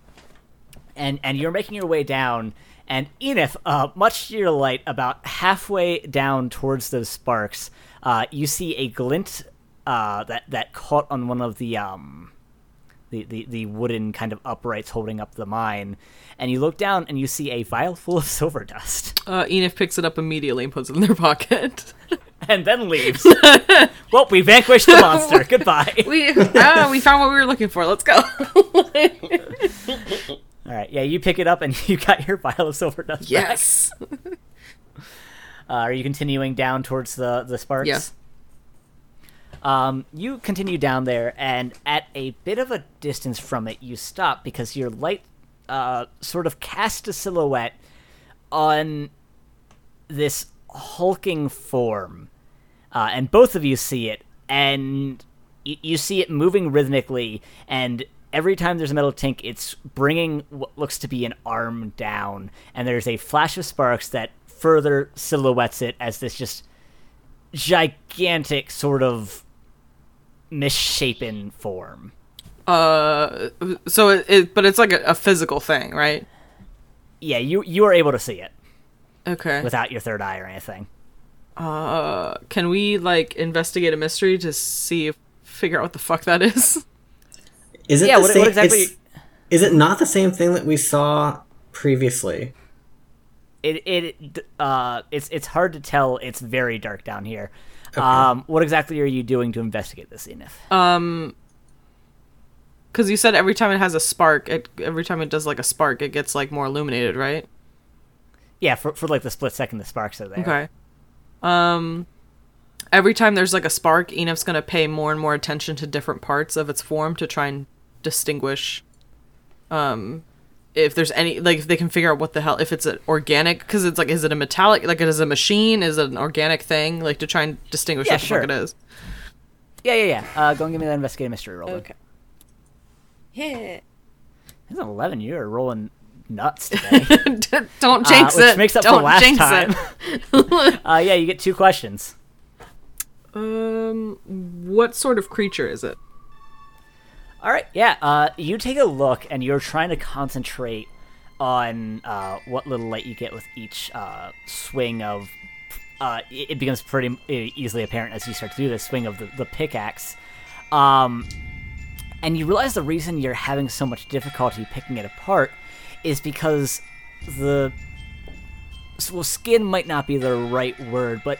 and and you're making your way down, and Enif, uh, much to your light, about halfway down towards those sparks, uh, you see a glint uh, that that caught on one of the um the, the, the wooden kind of uprights holding up the mine, and you look down and you see a vial full of <laughs> silver dust, uh enif picks it up immediately and puts it in their <laughs> pocket and then leaves. <laughs> well, we vanquished the monster. Goodbye. we ah, we found what we were looking for let's go All right, yeah, you pick it up and <laughs> you got your vial of silver dust. yes <laughs> are you continuing down towards the the sparks? Yes. Um, you continue down there, and at a bit of a distance from it, you stop because your light uh, sort of cast a silhouette on this hulking form, uh, and both of you see it, and y- you see it moving rhythmically, and every time there's a metal tink, it's bringing what looks to be an arm down, and there's a flash of sparks that further silhouettes it as this just gigantic sort of misshapen form. Uh, so it, it but it's like a, a physical thing, right? Yeah, you you are able to see it Okay. without your third eye or anything. Uh, can we like investigate a mystery to see if figure out what the fuck that is? <laughs> Is it Yeah, the what- same? what exactly- Is it not the same thing that we saw previously? It it uh it's it's hard to tell. It's very dark down here. Um, what exactly are you doing to investigate this, Enif? Um, because you said every time it has a spark, it every time it does like a spark, it gets like more illuminated, right? yeah, for for like the split second, the sparks are there. Okay. Um, every time there's like a spark, Enif's gonna pay more and more attention to different parts of its form to try and distinguish. Um, if there's any like if they can figure out what the hell if it's an organic because it's like is it a metallic like it is a machine is it an organic thing like to try and distinguish Yeah, what the fuck it is. Yeah, yeah, yeah. Uh, go and give me that investigative mystery roll. okay Yeah. It's an eleven. You're rolling nuts <laughs> today. Don't Uh, jinx which it. makes up Don't for last jinx time. it. <laughs> uh, yeah, you get two questions. Um, what sort of creature is it? All right, yeah. Uh, you take a look, and you're trying to concentrate on uh, what little light you get with each uh, swing of. Uh, it becomes pretty uh, easily apparent as you start to do this swing of the, the pickaxe, um, and you realize the reason you're having so much difficulty picking it apart is because the well, skin might not be the right word, but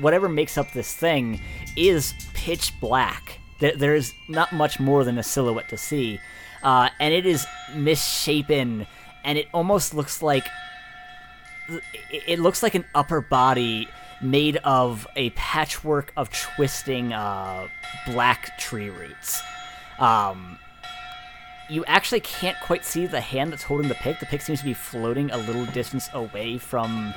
whatever makes up this thing is pitch black. There, there's not much more than a silhouette to see, uh, and it is misshapen, and it almost looks like it looks like an upper body made of a patchwork of twisting uh, black tree roots. Um, you actually can't quite see the hand that's holding the pick. The pick seems to be floating a little distance away from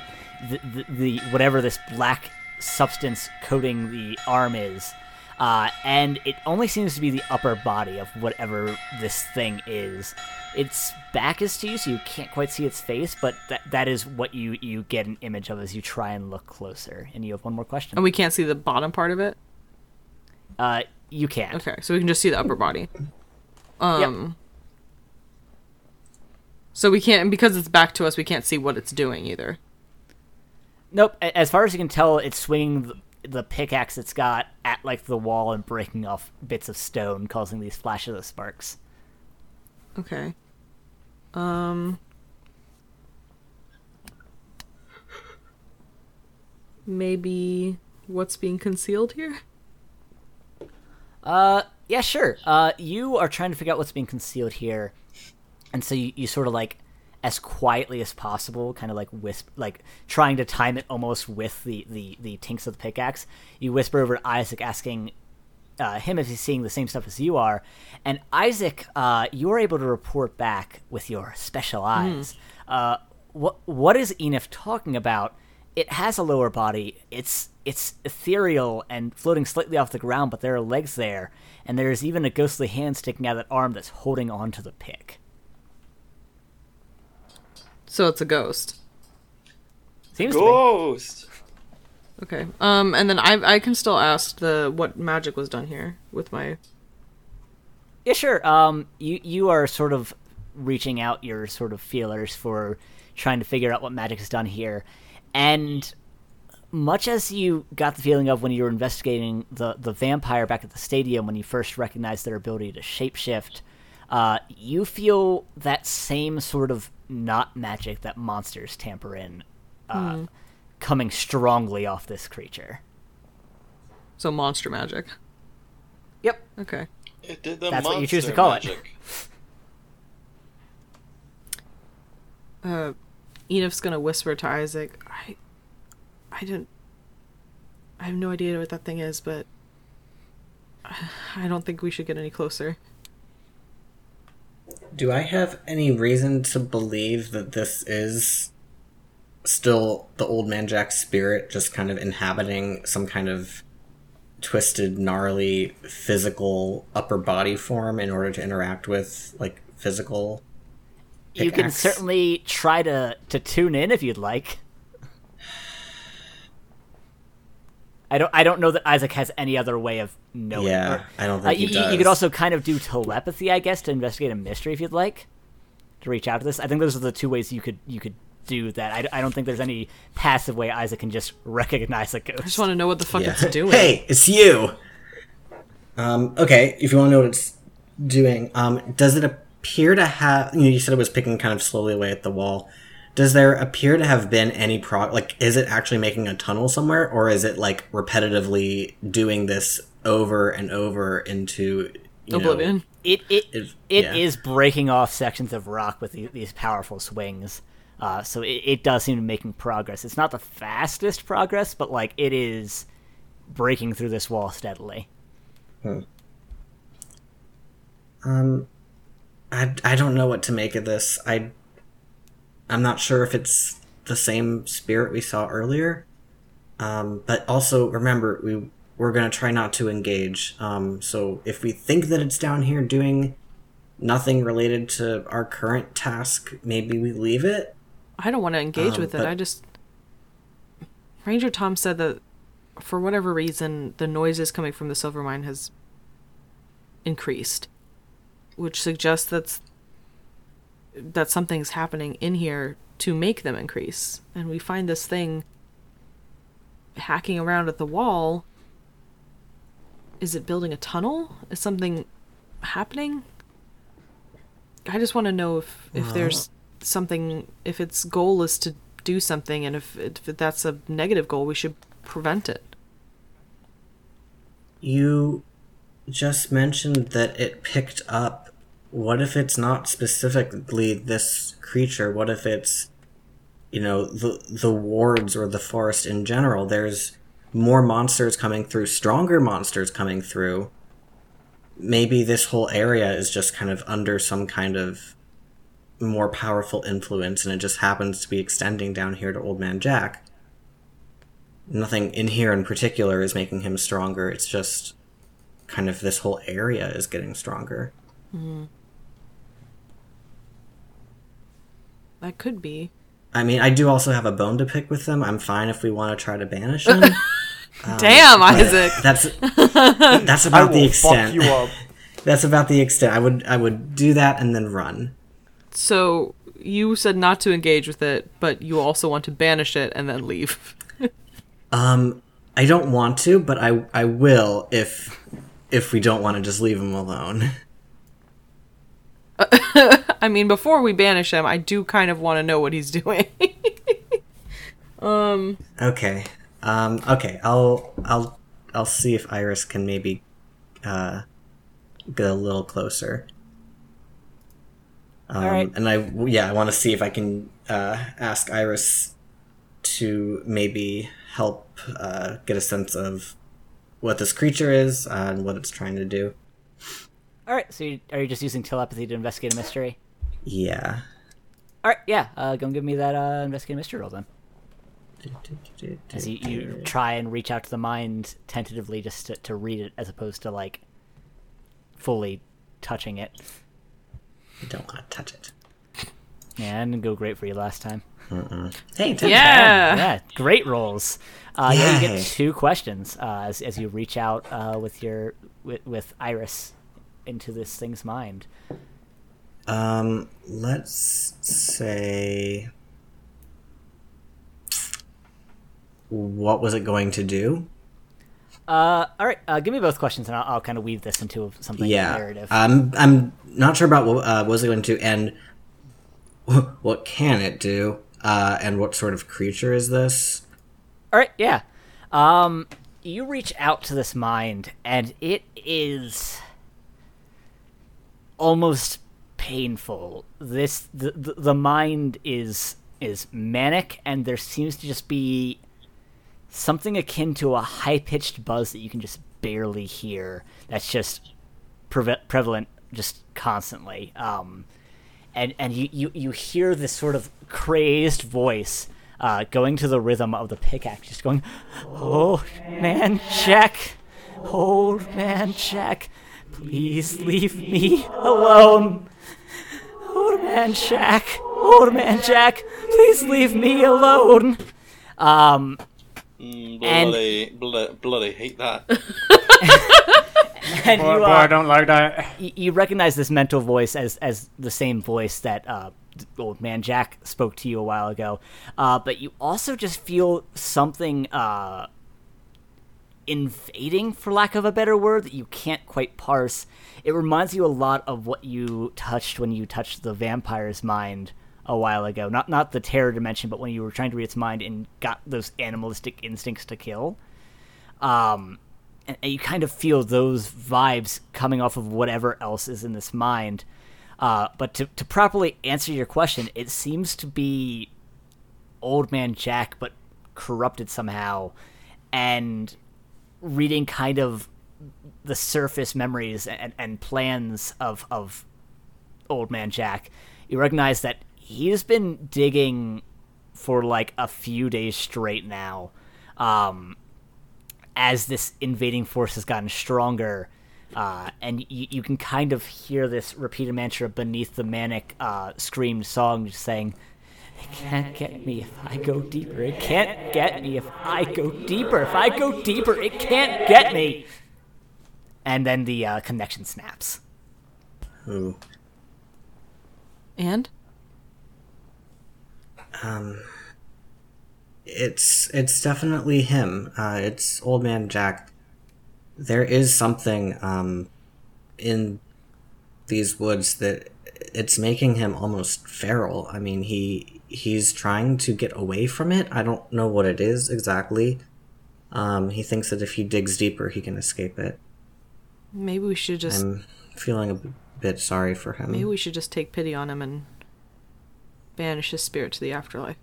the, the, the whatever this black substance coating the arm is. Uh, and it only seems to be the upper body of whatever this thing is. Its back is to you, so you can't quite see its face, but that that is what you, you get an image of as you try and look closer. And you have one more question. And we can't see the bottom part of it. Uh, you can't. Okay, so we can just see the upper body. Um. So we can't, because it's back to us, we can't see what it's doing either. Nope. As far as you can tell, it's swinging the, pickaxe it's got at like the wall and breaking off bits of stone, causing these flashes of sparks. Okay. Um. Maybe what's being concealed here? Uh, yeah, sure. Uh, you are trying to figure out what's being concealed here, and so you, you sort of like, as quietly as possible, kind of like whisper, like trying to time it almost with the the the tinks of the pickaxe. You whisper over to Isaac, asking uh, him if he's seeing the same stuff as you are, and Isaac, uh, you're able to report back with your special eyes. Uh, what what is Enif talking about? It has a lower body. It's it's ethereal and floating slightly off the ground, but there are legs there, and there is even a ghostly hand sticking out of that arm that's holding onto the pick. So it's a ghost. Seems to be. Ghost. Okay. Um, and then I I can still ask the what magic was done here with my. Yeah, sure. Um, you you are sort of reaching out your sort of feelers for trying to figure out what magic is done here, and much as you got the feeling of when you were investigating the the vampire back at the stadium when you first recognized their ability to shapeshift, uh, you feel that same sort of not magic that monsters tamper in, uh, coming strongly off this creature. So monster magic. Yep. Okay. It did the That's what you choose to monster call it. magic. <laughs> Uh, Enif's gonna whisper to Isaac. I, I didn't. I have no idea what that thing is, but <sighs> I don't think we should get any closer. Do I have any reason to believe that this is still the old man Jack spirit just kind of inhabiting some kind of twisted, gnarly physical upper body form in order to interact with like physical You can certainly try to to tune in if you'd like. I don't. I don't know that Isaac has any other way of knowing. Yeah, or- I don't Uh, think he you, does. you could also kind of do telepathy, I guess, to investigate a mystery if you'd like. To reach out to this, I think those are the two ways you could you could do that. I, I don't think there's any passive way Isaac can just <laughs> recognize a ghost. I just want to know what the fuck Yeah. it's doing. Hey, it's you. Um, okay, if you want to know what it's doing, um, does it appear to have? You know, you said it was picking kind of slowly away at the wall. Does there appear to have been any pro Like, is it actually making a tunnel somewhere, or is it like repetitively doing this over and over into you know, Oblivion. It it If- it yeah. is breaking off sections of rock with the, these powerful swings. Uh, so it, it does seem to be making progress. It's not the fastest progress, but like it is breaking through this wall steadily. hmm. Um, I, I don't know what to make of this. I I'm not sure if it's the same spirit we saw earlier. Um, but also remember we we're gonna try not to engage. Um, so if we think that it's down here doing nothing related to our current task, maybe we leave it. I don't want to engage Um, with it. I just. Ranger Tom said that for whatever reason, the noises coming from the silver mine has increased, which suggests that's that something's happening in here to make them increase. And we find this thing hacking around at the wall. Is it building a tunnel? Is something happening? I just want to know if if there's something if its goal is to do something and if, if that's a negative goal we should prevent it You just mentioned that it picked up. What if it's not specifically this creature? What if it's, you know, the the wards or the forest in general? There's more monsters coming through, stronger monsters coming through. Maybe this whole area is just kind of under some kind of more powerful influence, and it just happens to be extending down here to Old Man Jack. Nothing in here in particular is making him stronger. It's just kind of this whole area is getting stronger. Mm-hmm. That could be I mean, I do also have a bone to pick with them. I'm fine if we want to try to banish him. <laughs> damn isaac That's <laughs> that's I about the will fuck extent. you up. <laughs> That's about the extent. I would I would do that and then run. so you said not to engage with it but you also want to banish it and then leave Um, I don't want to, but I I will if if we don't want to just leave him alone. <laughs> i mean before we banish him i do kind of want to know what he's doing <laughs> um. Okay. Um. Okay. I'll I'll I'll see if Iris can maybe uh get a little closer. Um, Alright. And I yeah I want to see if I can uh, ask Iris to maybe help uh, get a sense of what this creature is and what it's trying to do. All right, so you, are you just using telepathy to investigate a mystery? Yeah. All right, yeah. Uh, go and give me that uh, investigate a mystery roll then. As you, you try and reach out to the mind tentatively, just to, to read it, as opposed to like fully touching it. I don't want to touch it. Yeah, and go great for you last time. Hey, yeah yeah, great rolls. Uh, yeah, you get two questions uh, as as you reach out uh, with your with, with Iris into this thing's mind. Um, let's say. What was it going to do? Uh, all right, uh, give me both questions, and I'll, I'll kind of weave this into something yeah, narrative. I'm I'm not sure about what uh, was it going to and <laughs> what can it do, uh, and what sort of creature is this? All right, yeah. Um, you reach out to this mind, and it is almost painful. This the the, the mind is is manic, and there seems to just be something akin to a high pitched buzz that you can just barely hear. That's just prevalent just constantly. Um, and and you, you, you hear this sort of crazed voice uh, going to the rhythm of the pickaxe, just going, "Oh man, check, old man Jack, please leave me alone." Old man Jack, old man Jack, please leave me alone. Um, Mm, And- bloody, bloody, bloody hate that. <laughs> and Boy, you, boy, uh, I don't like that. y- you recognize this mental voice as as the same voice that uh, old man Jack spoke to you a while ago, uh, but you also just feel something uh, invading, for lack of a better word, that you can't quite parse. It reminds you a lot of what you touched when you touched the vampire's mind a while ago. Not not the terror dimension, but when you were trying to read its mind and got those animalistic instincts to kill. Um, and, and you kind of feel those vibes coming off of whatever else is in this mind. Uh, but to, to properly answer your question, it seems to be old man Jack, but corrupted somehow, and reading kind of the surface memories and, and plans of, of old man Jack. You recognize that he's been digging for like a few days straight now. Um, as this invading force has gotten stronger, uh, and you, you can kind of hear this repeated mantra beneath the manic uh, screamed song, just saying, "It can't get me if I go deeper. It can't get me if I go deeper. If I go deeper, it can't get me." And then the uh, connection snaps. Ooh. And Um, it's it's definitely him. Uh, it's old man Jack. There is something um, in these woods that it's making him almost feral. I mean, he he's trying to get away from it. I don't know what it is exactly. Um, he thinks that if he digs deeper, he can escape it. maybe we should just I'm feeling a b- bit sorry for him. maybe we should just take pity on him and banish his spirit to the afterlife.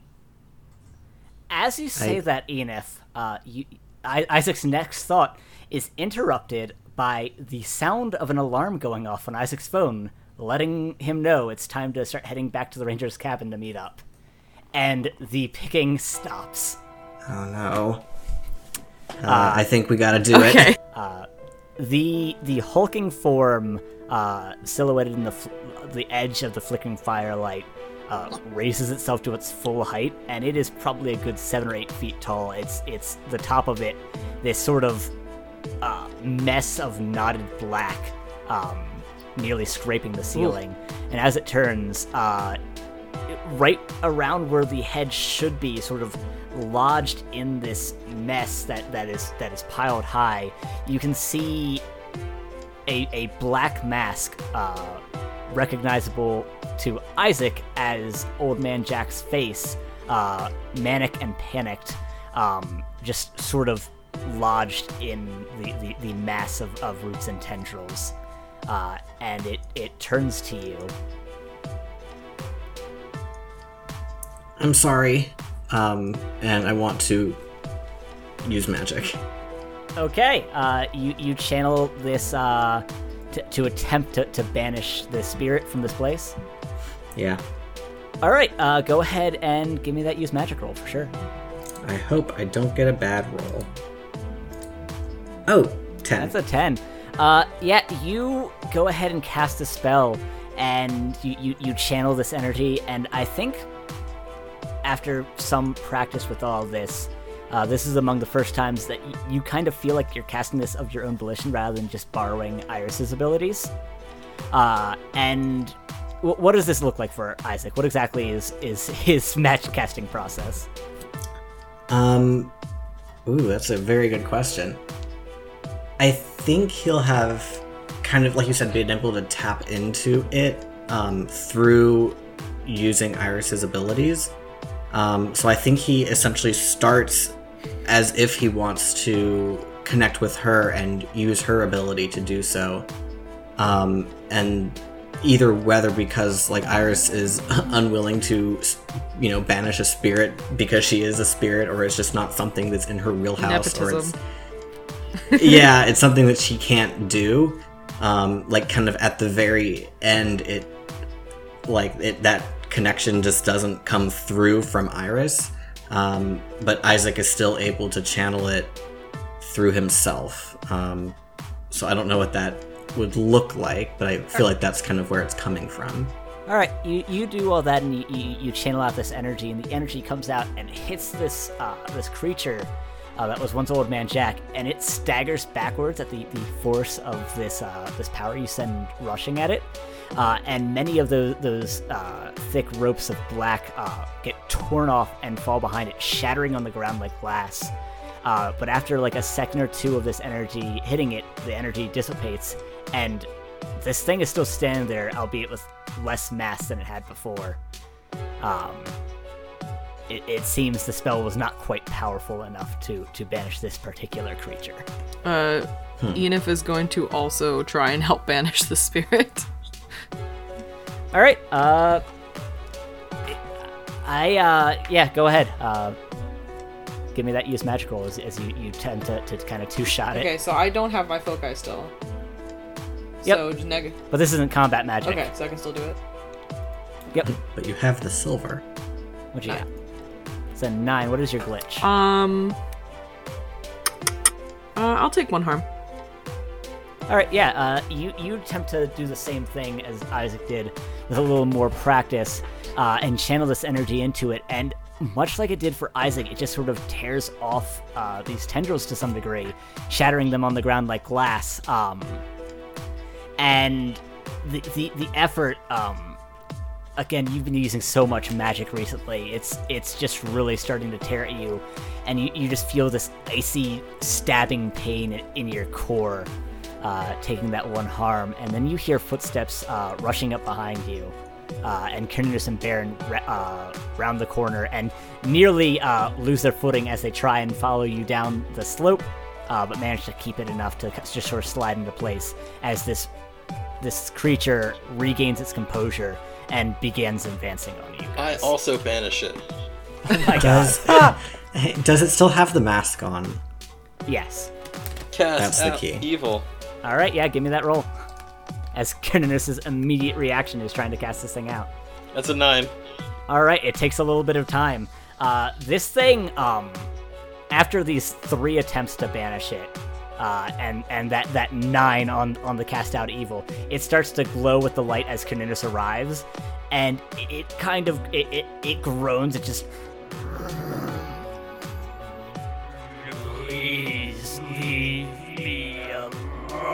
As you say I- that, Enif, uh, you, I, Isaac's next thought is interrupted by the sound of an alarm going off on Isaac's phone, letting him know it's time to start heading back to the ranger's cabin to meet up. And the picking stops. Oh no. Uh, I think we gotta do Okay. it. the the hulking form uh, silhouetted in the fl- the edge of the flickering firelight uh, raises itself to its full height, and it is probably a good seven or eight feet tall. It's it's the top of it, this sort of uh, mess of knotted black, um, nearly scraping the ceiling. And as it turns, uh, right around where the head should be, sort of lodged in this mess that, that is that is piled high, you can see a, a black mask, uh, recognizable to Isaac as Old Man Jack's face, uh, manic and panicked, um, just sort of lodged in the, the, the mass of, of roots and tendrils. Uh, and it, it turns to you I'm sorry. Um, and I want to use magic. Okay, uh, you you channel this uh, t- to attempt to, to banish the spirit from this place. Yeah. All right, uh, go ahead and give me that use magic roll for sure. I hope I don't get a bad roll. Oh, 10. That's a ten. Uh, yeah, you go ahead and cast a spell, and you, you you channel this energy, and I think after some practice with all this. Uh, this is among the first times that y- you kind of feel like you're casting this of your own volition rather than just borrowing Iris's abilities. Uh, and w- what does this look like for Isaac? What exactly is is <laughs> his match casting process? Um, ooh, that's a very good question. I think he'll have kind of, like you said, been able to tap into it um, through using Iris's abilities. Um, so I think he essentially starts as if he wants to connect with her and use her ability to do so. Um, and either whether because like Iris is <laughs> unwilling to, you know, banish a spirit because she is a spirit, or it's just not something that's in her wheelhouse, or it's <laughs> yeah, it's something that she can't do. Um, like kind of at the very end, it like it that connection just doesn't come through from Iris. Um, but Isaac is still able to channel it through himself. Um, so I don't know what that would look like, but I feel like that's kind of where it's coming from. All right, you, you do all that and you, you, you channel out this energy, and the energy comes out and hits this uh, this creature uh, that was once Old Man Jack, and it staggers backwards at the, the force of this uh, this power you send rushing at it. Uh, and many of those, those uh, thick ropes of black uh, get torn off and fall behind it, shattering on the ground like glass. Uh, but after like a second or two of this energy hitting it, the energy dissipates, and this thing is still standing there, albeit with less mass than it had before. Um, it, it seems the spell was not quite powerful enough to to banish this particular creature. Uh, Enif is going to also try and help banish the spirit. <laughs> All right. Uh, I uh, yeah, go ahead. Uh, give me that use magic roll as, as you, you tend to, to kind of two shot it. Okay, so I don't have my foci still. Yep. So just negative. But this isn't combat magic. Okay, so I can still do it. Yep. But you have the silver. What do you got? It's a nine. What is your glitch? Um. Uh, I'll take one harm. All right, yeah. Uh, you you attempt to do the same thing as Isaac did, with a little more practice, uh, and channel this energy into it. And much like it did for Isaac, it just sort of tears off uh, these tendrils to some degree, shattering them on the ground like glass. Um, and the the, the effort. Um, again, you've been using so much magic recently. It's it's just really starting to tear at you, and you, you just feel this icy stabbing pain in, in your core, uh, taking that one harm. And then you hear footsteps uh, rushing up behind you, uh, and Cornelius and Baron uh, round the corner and nearly uh, lose their footing as they try and follow you down the slope, uh, but manage to keep it enough to just sort of slide into place as this this creature regains its composure and begins advancing on you. I also banish it. <laughs> Oh my. Does Hey, <laughs> does it still have the mask on? Yes. Cast That's the key. evil. All right, yeah, give me that roll. As Cornelius's immediate reaction is trying to cast this thing out. That's a nine. All right, it takes a little bit of time. Uh, this thing, um, after these three attempts to banish it, uh, and and that that nine on on the cast out evil, it starts to glow with the light as Cornelius arrives, and it, it kind of it, it it groans. It just.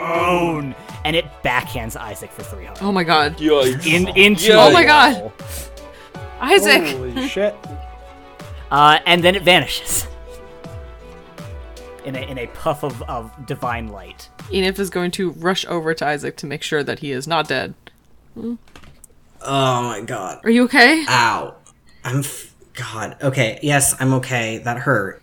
Alone. And it backhands Isaac for three hundred. Oh my god. Yikes. In into Oh my God. Isaac! Holy shit. Uh, and then it vanishes in a, in a puff of, of divine light. Enif is going to rush over to Isaac to make sure that he is not dead. Oh my god. Are you okay? Ow. I'm. F- god. Okay. Yes, I'm okay. That hurt.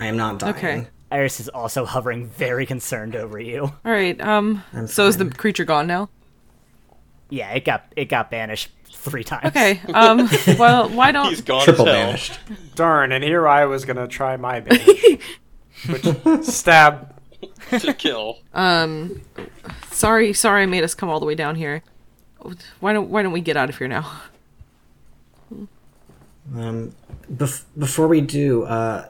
I am not dying. Okay. Iris is also hovering, very concerned over you. Alright, um, I'm so is the creature gone now? Yeah, it got it got banished three times. Okay, um, <laughs> well, why don't. He's gone Triple as banished. Darn, and here I was gonna try my <laughs> banish. which stab. to kill. Um, sorry, sorry I made us come all the way down here. Why don't, why don't we get out of here now? Um, bef- before we do, uh,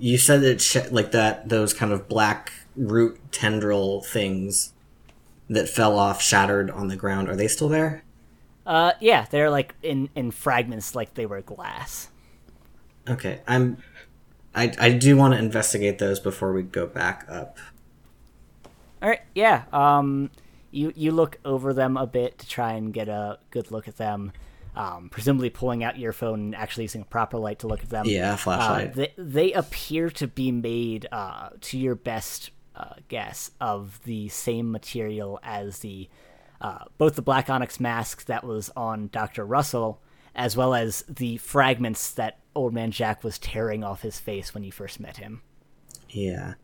you said that sh- like that those kind of black root tendril things that fell off, shattered on the ground. Are they still there? Uh, yeah, they're like in in fragments, like they were glass. Okay, I'm. I I do want to investigate those before we go back up. All right, yeah. Um, you you look over them a bit to try and get a good look at them. Um, presumably pulling out your phone and actually using a proper light to look at them. Yeah, Uh, flashlight. they, they appear to be made, uh, to your best uh, guess, of the same material as the uh, both the black onyx mask that was on Doctor Russell, as well as the fragments that Old Man Jack was tearing off his face when you first met him. Yeah.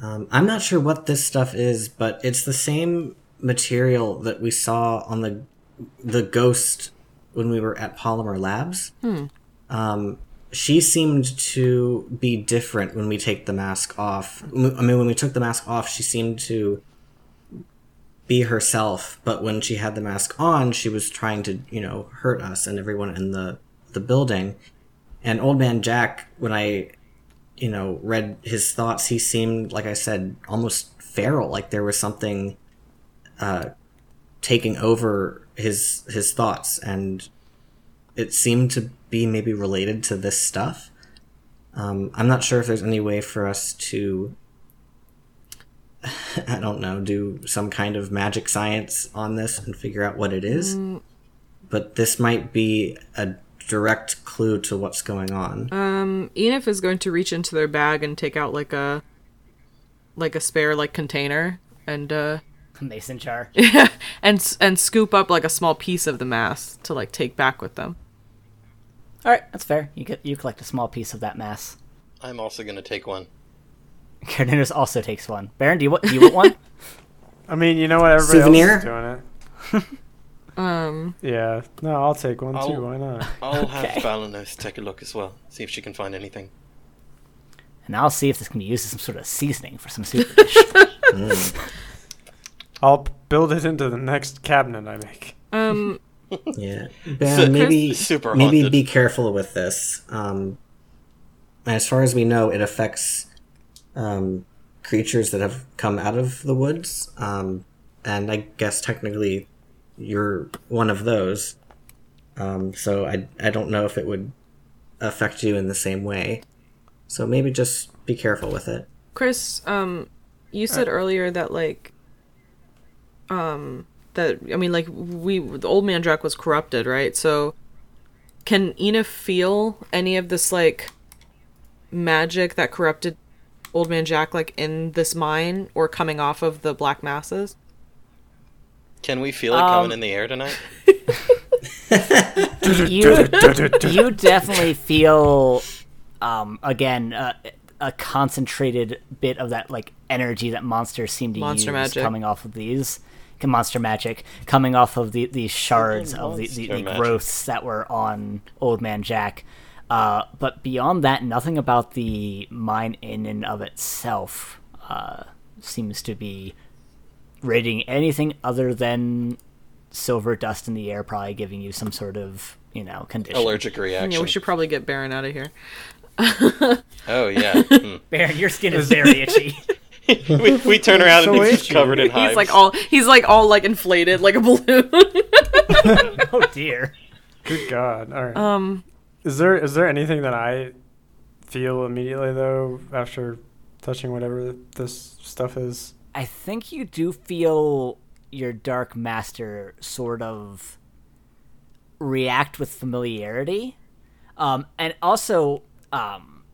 Um, I'm not sure what this stuff is, but it's the same material that we saw on the the ghost when we were at Polymer Labs. Um, she seemed to be different when we take the mask off. I mean, when we took the mask off, she seemed to be herself, but when she had the mask on, she was trying to, you know, hurt us and everyone in the the building. And Old Man Jack, when I, you know, read his thoughts, he seemed, like I said, almost feral. Like there was something uh, taking over his his thoughts, and it seemed to be maybe related to this stuff. Um, I'm not sure if there's any way for us to, <sighs> I don't know, do some kind of magic science on this and figure out what it is. But this might be a direct clue to what's going on. Um, Enif is going to reach into their bag and take out like a like a spare like container and uh <laughs> Mason jar. <laughs> and and scoop up like a small piece of the mass to like take back with them. All right, that's fair. You get you collect a small piece of that mass. I'm also gonna take one. <laughs> Carnunos also takes one. Baron, do you want do you want one? I mean, you know what? Everybody Souvenir? else is doing it. Um, Yeah. No, I'll take one I'll- too. Why not? I'll Okay. have Balanos take a look as well, see if she can find anything. and I'll see if this can be used as some sort of seasoning for some soup dish. I'll build it into the next cabinet I make. um, <laughs> Yeah, So- Ben, maybe Super maybe haunted. be careful with this. Um, as far as we know, it affects um, creatures that have come out of the woods, um, and I guess technically you're one of those. Um, so I I don't know if it would affect you in the same way. So maybe just be careful with it. Chris, um, you said earlier that like, um, that I mean, like we the old man Jack was corrupted, right? So, can Enif feel any of this like magic that corrupted old man Jack, like in this mine or coming off of the black masses? Can we feel it Um, coming in the air tonight? <laughs> you you definitely feel um again uh, a concentrated bit of that like energy that monsters seem to Monster use magic. coming off of these monster magic coming off of the, these shards of the, the, the growths that were on old man jack uh, but beyond that nothing about the mine in and of itself uh, seems to be radiating anything other than silver dust in the air, probably giving you some sort of you know condition. Allergic reaction. Yeah, we should probably get Baron out of here. Oh yeah. <laughs> Hmm. Baron, your skin is <laughs> very itchy. <laughs> we, we turn around and he's covered in hives. He's like all he's like all like inflated like a balloon. <laughs> oh dear. Good God! All right. um, Is there is there anything that I feel immediately though after touching whatever this stuff is? I think you do feel your dark master sort of react with familiarity, um, and also um,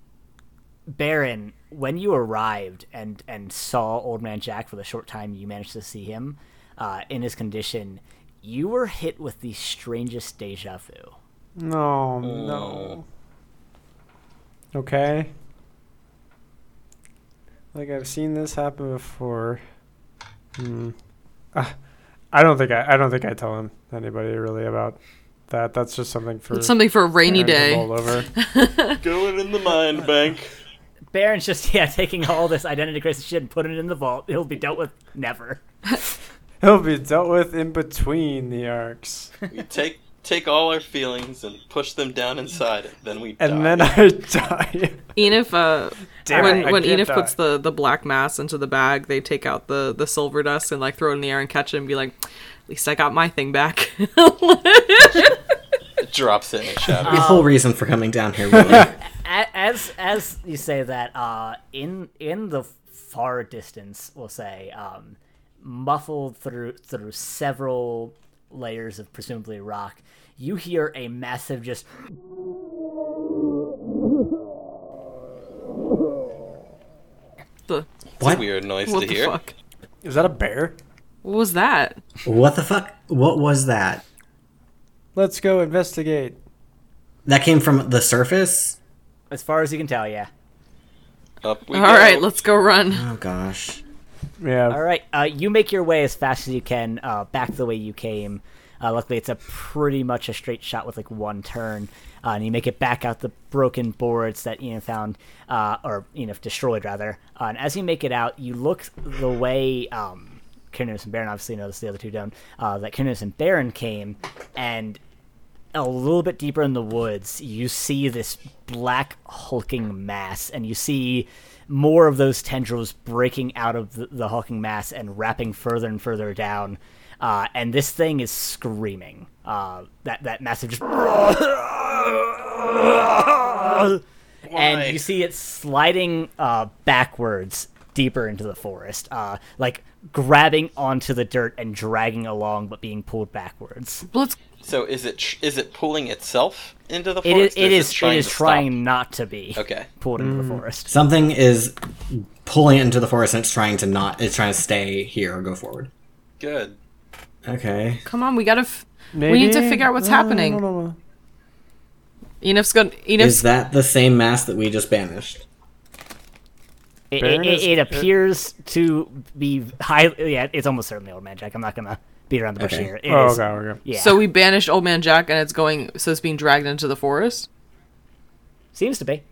Baron. When you arrived and and saw Old Man Jack for the short time you managed to see him uh, in his condition, you were hit with the strangest deja vu. No, no. Okay. Like I've seen this happen before. Hmm. Ah, I don't think I. I don't think I tell him anybody really about that. That's just something for it's something for a rainy day. mull over. <laughs> <laughs> going in the mind bank. Baron's just <laughs> yeah taking all this identity crisis shit and putting it in the vault. It'll be dealt with never. <laughs> He'll be dealt with in between the arcs, We take take all our feelings and push them down inside it. Then we and die. then I <laughs> die. Enif, uh, Damn when it, I when Enif die. puts the the black mass into the bag, they take out the the silver dust and like throw it in the air and catch it and be like, at least I got my thing back. It drops it in a shadow. The whole reason for coming down here, really. <laughs> As as you say that uh in in the far distance we'll say um muffled through through several layers of presumably rock you hear a massive just the What? a weird noise what to the hear. fuck? Is that a bear? What was that? what the fuck? What was that? Let's go investigate. That came from the surface? as far as you can tell yeah Up we All go. right, let's go run. Oh gosh. Yeah. All right, uh, you make your way as fast as you can uh, back the way you came. Uh, luckily, it's a pretty much a straight shot with like one turn, uh, and you make it back out the broken boards that Ian found, uh, or you know destroyed rather. Uh, and as you make it out, you look the way um, Carnunos and Baron obviously noticed the other two don't. Uh, that Carnunos and Baron came, and a little bit deeper in the woods, you see this black hulking mass, and you see more of those tendrils breaking out of the, the hulking mass and wrapping further and further down. Uh, and this thing is screaming. Uh, that that massive just, <laughs> and you see it sliding uh, backwards deeper into the forest, uh, like grabbing onto the dirt and dragging along, but being pulled backwards. Let's So is it tr- is it pulling itself into the forest? is. or It is. trying It is to trying not to be Okay. pulled into the mm. forest. Something is pulling it into the forest and it's trying to not. It's trying to stay here or go forward. Good. Okay. come on. We gotta. F- Maybe? We need to figure out what's No, happening. no, no, no. Enif's gonna. Is that the same mass that we just banished? It, Baron it, is- it, it appears to be high. Yeah, it's almost certainly old man Jack. I'm not gonna beat around the bush Okay. here. It Oh, is- okay, okay. Yeah. So we banished Old Man Jack, and it's going. So it's being dragged into the forest. seems to be.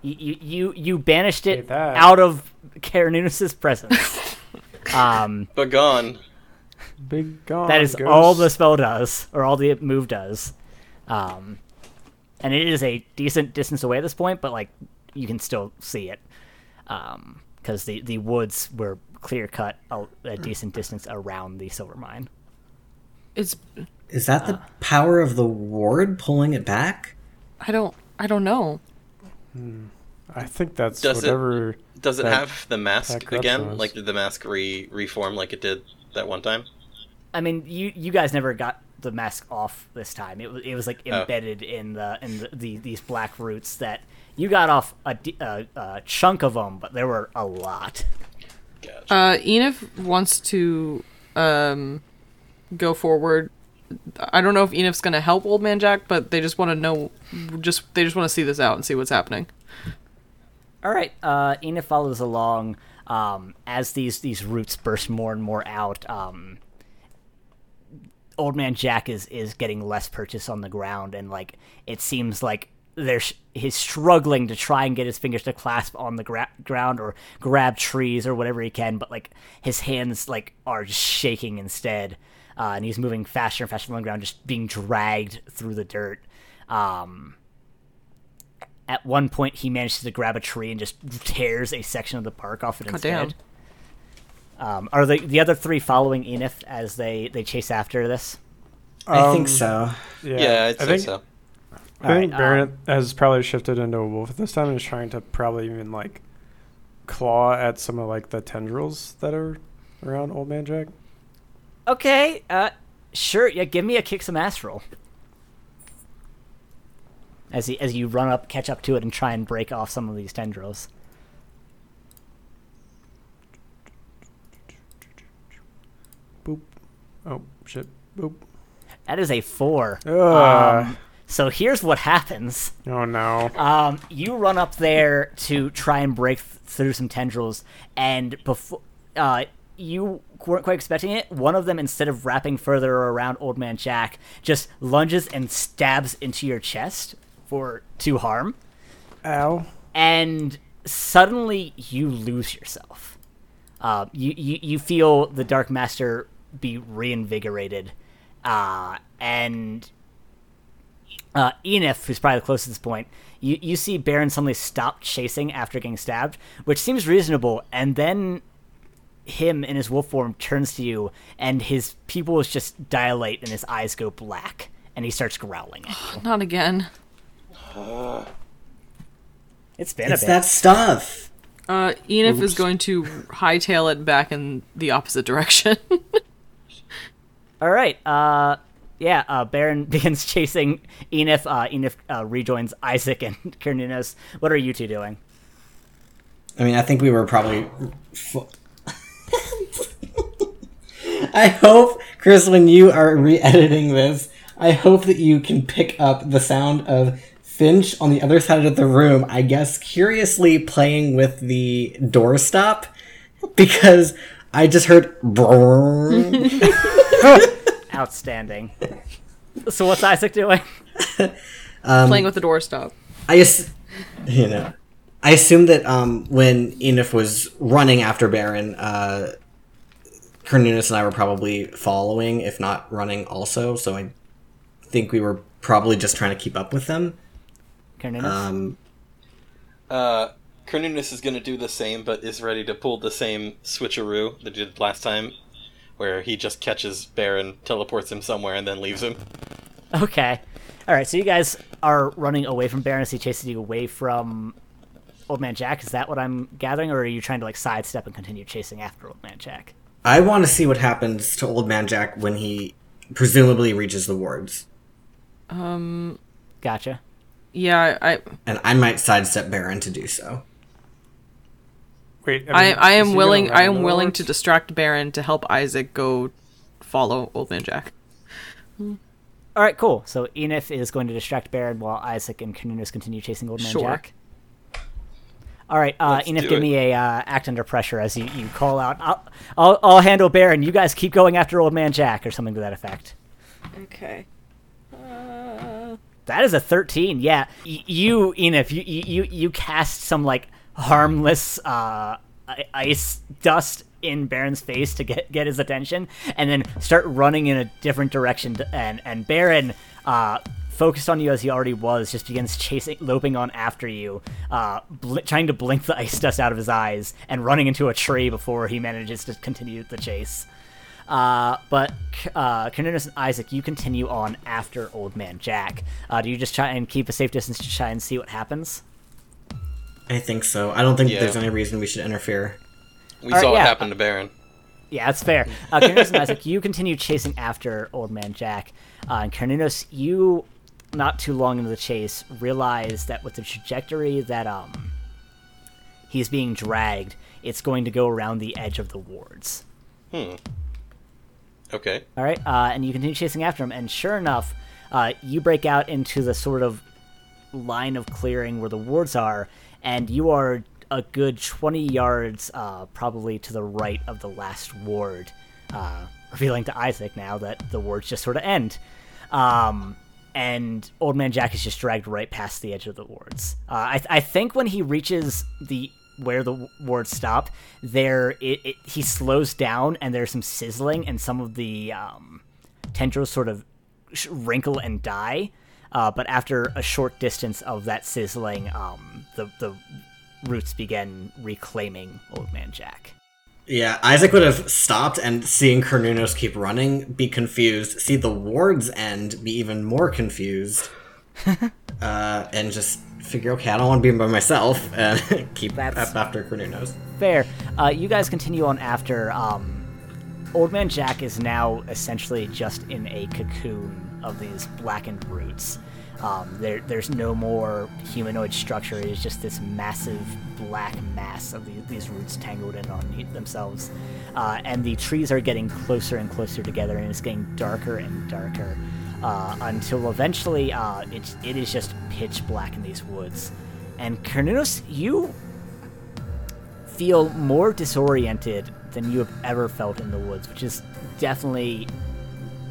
You you you, you banished it out of Carnunos's presence. <laughs> um, But gone. Big gone. that is ghost. all the spell does, or all the move does. Um, and it is a decent distance away at this point, but like you can still see it, Um, because the the woods were clear cut a, a decent distance around the silver mine. It's. Is that the uh. power of the ward pulling it back? I don't. I don't know. Hmm. I think that's Does it- whatever. Does it That- have the mask again? us. Like did the mask re reform like it did that one time? I mean, you you guys never got the mask off this time. It was it was like Oh. embedded in the in the, the these black roots that you got off a chunk of them, but there were a lot. Gotcha. Uh, Enif wants to um, go forward. I don't know if Enif's gonna help Old Man Jack, but they just want to know. Just they just want to see this out and see what's happening. All right, uh, Enif follows along um, as these these roots burst more and more out. Um, Old Man Jack is is getting less purchase on the ground, and like it seems like there's he's struggling to try and get his fingers to clasp on the gra- ground or grab trees or whatever he can, but like his hands like are just shaking instead, uh, and he's moving faster and faster on the ground, just being dragged through the dirt. Um, at one point, he manages to grab a tree and just tears a section of the park off it God instead. damn. Um, are the the other three following Enif as they they chase after this? I Um, think so. Yeah, yeah, I'd think so. I think Alright, Baron has probably shifted into a wolf at this time and is trying to probably even like claw at some of like the tendrils that are around Old Man Jack. Okay, uh, sure. Yeah, give me a kick some ass roll. As he, as you run up, catch up to it, and try and break off some of these tendrils. Boop. Oh shit. Boop. That is a four. Ugh. Um, so here's what happens. oh no. Um, you run up there to try and break th- through some tendrils, and before uh, you weren't quite expecting it, one of them, instead of wrapping further around Old Man Jack, just lunges and stabs into your chest for to harm, Ow. and suddenly you lose yourself. Uh, you, you you feel the Dark Master be reinvigorated, uh, and uh, Enif, who's probably the closest to this point, you, you see Baron suddenly stop chasing after getting stabbed, which seems reasonable, and then him in his wolf form turns to you, and his pupils just dilate and his eyes go black, and he starts growling at you. <sighs> Not again. <sighs> It's been a It's bit. that stuff. Uh, Enif is going to hightail it back in the opposite direction. <laughs> All right. Uh, yeah. Uh, Baron <laughs> begins chasing Enif. Uh, Enif uh, rejoins Isaac and <laughs> Carnunos. What are you two doing? I mean, I think we were probably. <laughs> I hope, Chris, when you are re-editing this, I hope that you can pick up the sound of Finch on the other side of the room. I guess curiously playing with the doorstop because I just heard. Outstanding. <laughs> so what's Isaac doing? <laughs> Playing with the doorstop. I just, <laughs> you know, I assume that um, when Enif was running after Baron, uh, Cornelius and I were probably following, if not running, also. So I think we were probably just trying to keep up with them. Cornelius? Um, Uh, Cornelius is going to do the same, but is ready to pull the same switcheroo that he did last time, where he just catches Baron, teleports him somewhere, and then leaves him. Okay. All right. So you guys are running away from Baron as he chases you away from Old Man Jack. Is that what I'm gathering, or are you trying to like sidestep and continue chasing after Old Man Jack? I want to see what happens to Old Man Jack when he presumably reaches the wards. Um, Gotcha. yeah, I, And I might sidestep Baron to do so. Wait, I, mean, I is am willing. gonna I am willing wards? to distract Baron to help Isaac go follow Old Man Jack. All right. Cool. So Enif is going to distract Baron while Isaac and Cornelius continue chasing Old Man Sure. Jack. All right, uh, Let's Enif, give it. me a uh, act under pressure as you, you call out. I'll, I'll I'll handle Baron. You guys keep going after Old Man Jack or something to that effect. Okay. Uh, That is a 13. Yeah. Y- you, Enif, you, you, you cast some, like, harmless uh, ice dust in Baron's face to get, get his attention, and then start running in a different direction. To, and, and Baron, uh, focused on you as he already was, just begins chasing, loping on after you, uh, bl- trying to blink the ice dust out of his eyes, and running into a tree before he manages to continue the chase. Uh, but uh, Cornelius and Isaac, you continue on after Old Man Jack. Uh, do you just try and keep a safe distance to try and see what happens? I think so. I don't think Yeah. there's any reason we should interfere. We Alright, saw what yeah. happened to Baron. Yeah, that's fair. Uh, Cornelius and Isaac, you continue chasing after Old Man Jack. Uh, and Cornelius, you, not too long into the chase, realize that with the trajectory that um he's being dragged, it's going to go around the edge of the wards. Hmm. Okay. All right, uh, and you continue chasing after him, and sure enough, uh, you break out into the sort of line of clearing where the wards are, and you are a good 20 yards, uh, probably to the right of the last ward, uh, revealing to Isaac now that the wards just sort of end. Um, and Old Man Jack is just dragged right past the edge of the wards. Uh, I, I think when he reaches the where the wards stop, there it, it he slows down and there's some sizzling and some of the um, tendrils sort of wrinkle and die. Uh, but after a short distance of that sizzling, um, the the roots begin reclaiming Old Man Jack. Yeah, Isaac would have stopped and seeing Carnunos keep running, be confused, see the wards end, be even more confused, <laughs> uh, and just figure, okay, I don't want to be by myself, and <laughs> keep That's- after Carnunos. Fair. Uh, you guys continue on after. Um, Old Man Jack is now essentially just in a cocoon of these blackened roots. Um, there, there's no more humanoid structure. It is just this massive black mass of these, these roots tangled in on themselves. Uh, and the trees are getting closer and closer together, and it's getting darker and darker uh, until eventually uh, it's, it is just pitch black in these woods. And Carnunos, you feel more disoriented than you have ever felt in the woods, which is definitely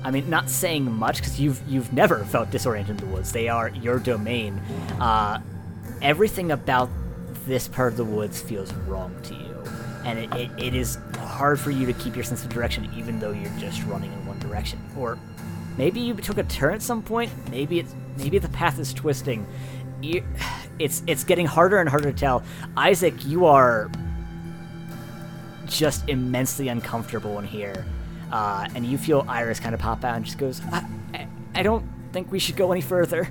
I mean, not saying much because you've you've never felt disoriented in the woods. They are your domain. Uh, everything about this part of the woods feels wrong to you, and it, it, it is hard for you to keep your sense of direction, even though you're just running in one direction. Or maybe you took a turn at some point. Maybe it's maybe the path is twisting. You, it's it's getting harder and harder to tell. Isaac, you are just immensely uncomfortable in here. Uh, and you feel Iris kind of pop out and just goes, I, I, I don't think we should go any further.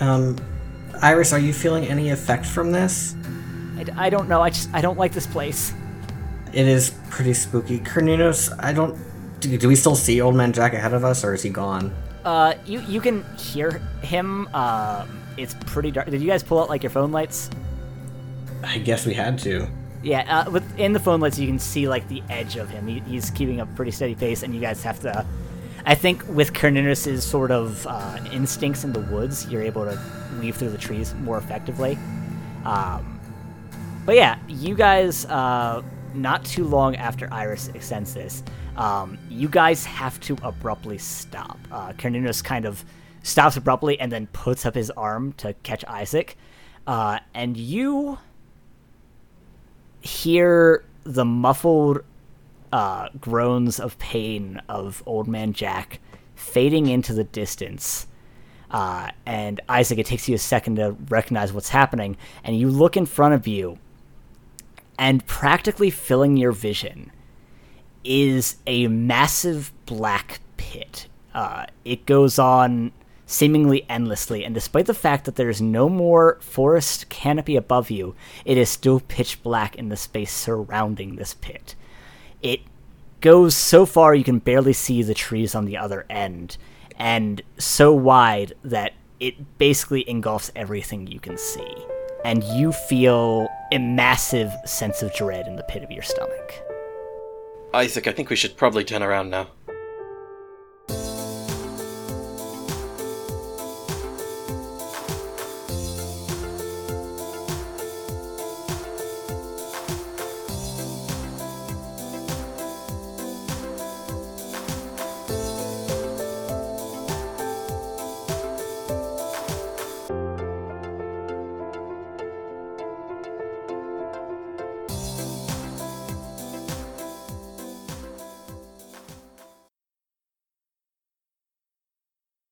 Um, Iris, are you feeling any effect from this? I, I don't know. I just I don't like this place. It is pretty spooky. Carnunos, I don't. Do, do we still see Old Man Jack ahead of us, or is he gone? Uh, you you can hear him. Um, it's pretty dark. Did you guys pull out like your phone lights? I guess we had to. Yeah, uh, with in the phone lights you can see like the edge of him. He, he's keeping a pretty steady pace, and you guys have to. I think with Carnunos's sort of uh, instincts in the woods, you're able to weave through the trees more effectively. Um, but yeah, you guys, uh, not too long after Iris extends this, um, you guys have to abruptly stop. Uh, kind of stops abruptly and then puts up his arm to catch Isaac. Uh, and you hear the muffled uh, groans of pain of Old Man Jack fading into the distance. Uh, and Isaac, it takes you a second to recognize what's happening, and you look in front of you, and practically filling your vision is a massive black pit. Uh, it goes on seemingly endlessly, and despite the fact that there's no more forest canopy above you, it is still pitch black in the space surrounding this pit. It goes so far you can barely see the trees on the other end, and so wide that it basically engulfs everything you can see. And you feel a massive sense of dread in the pit of your stomach. Isaac, I think we should probably turn around now.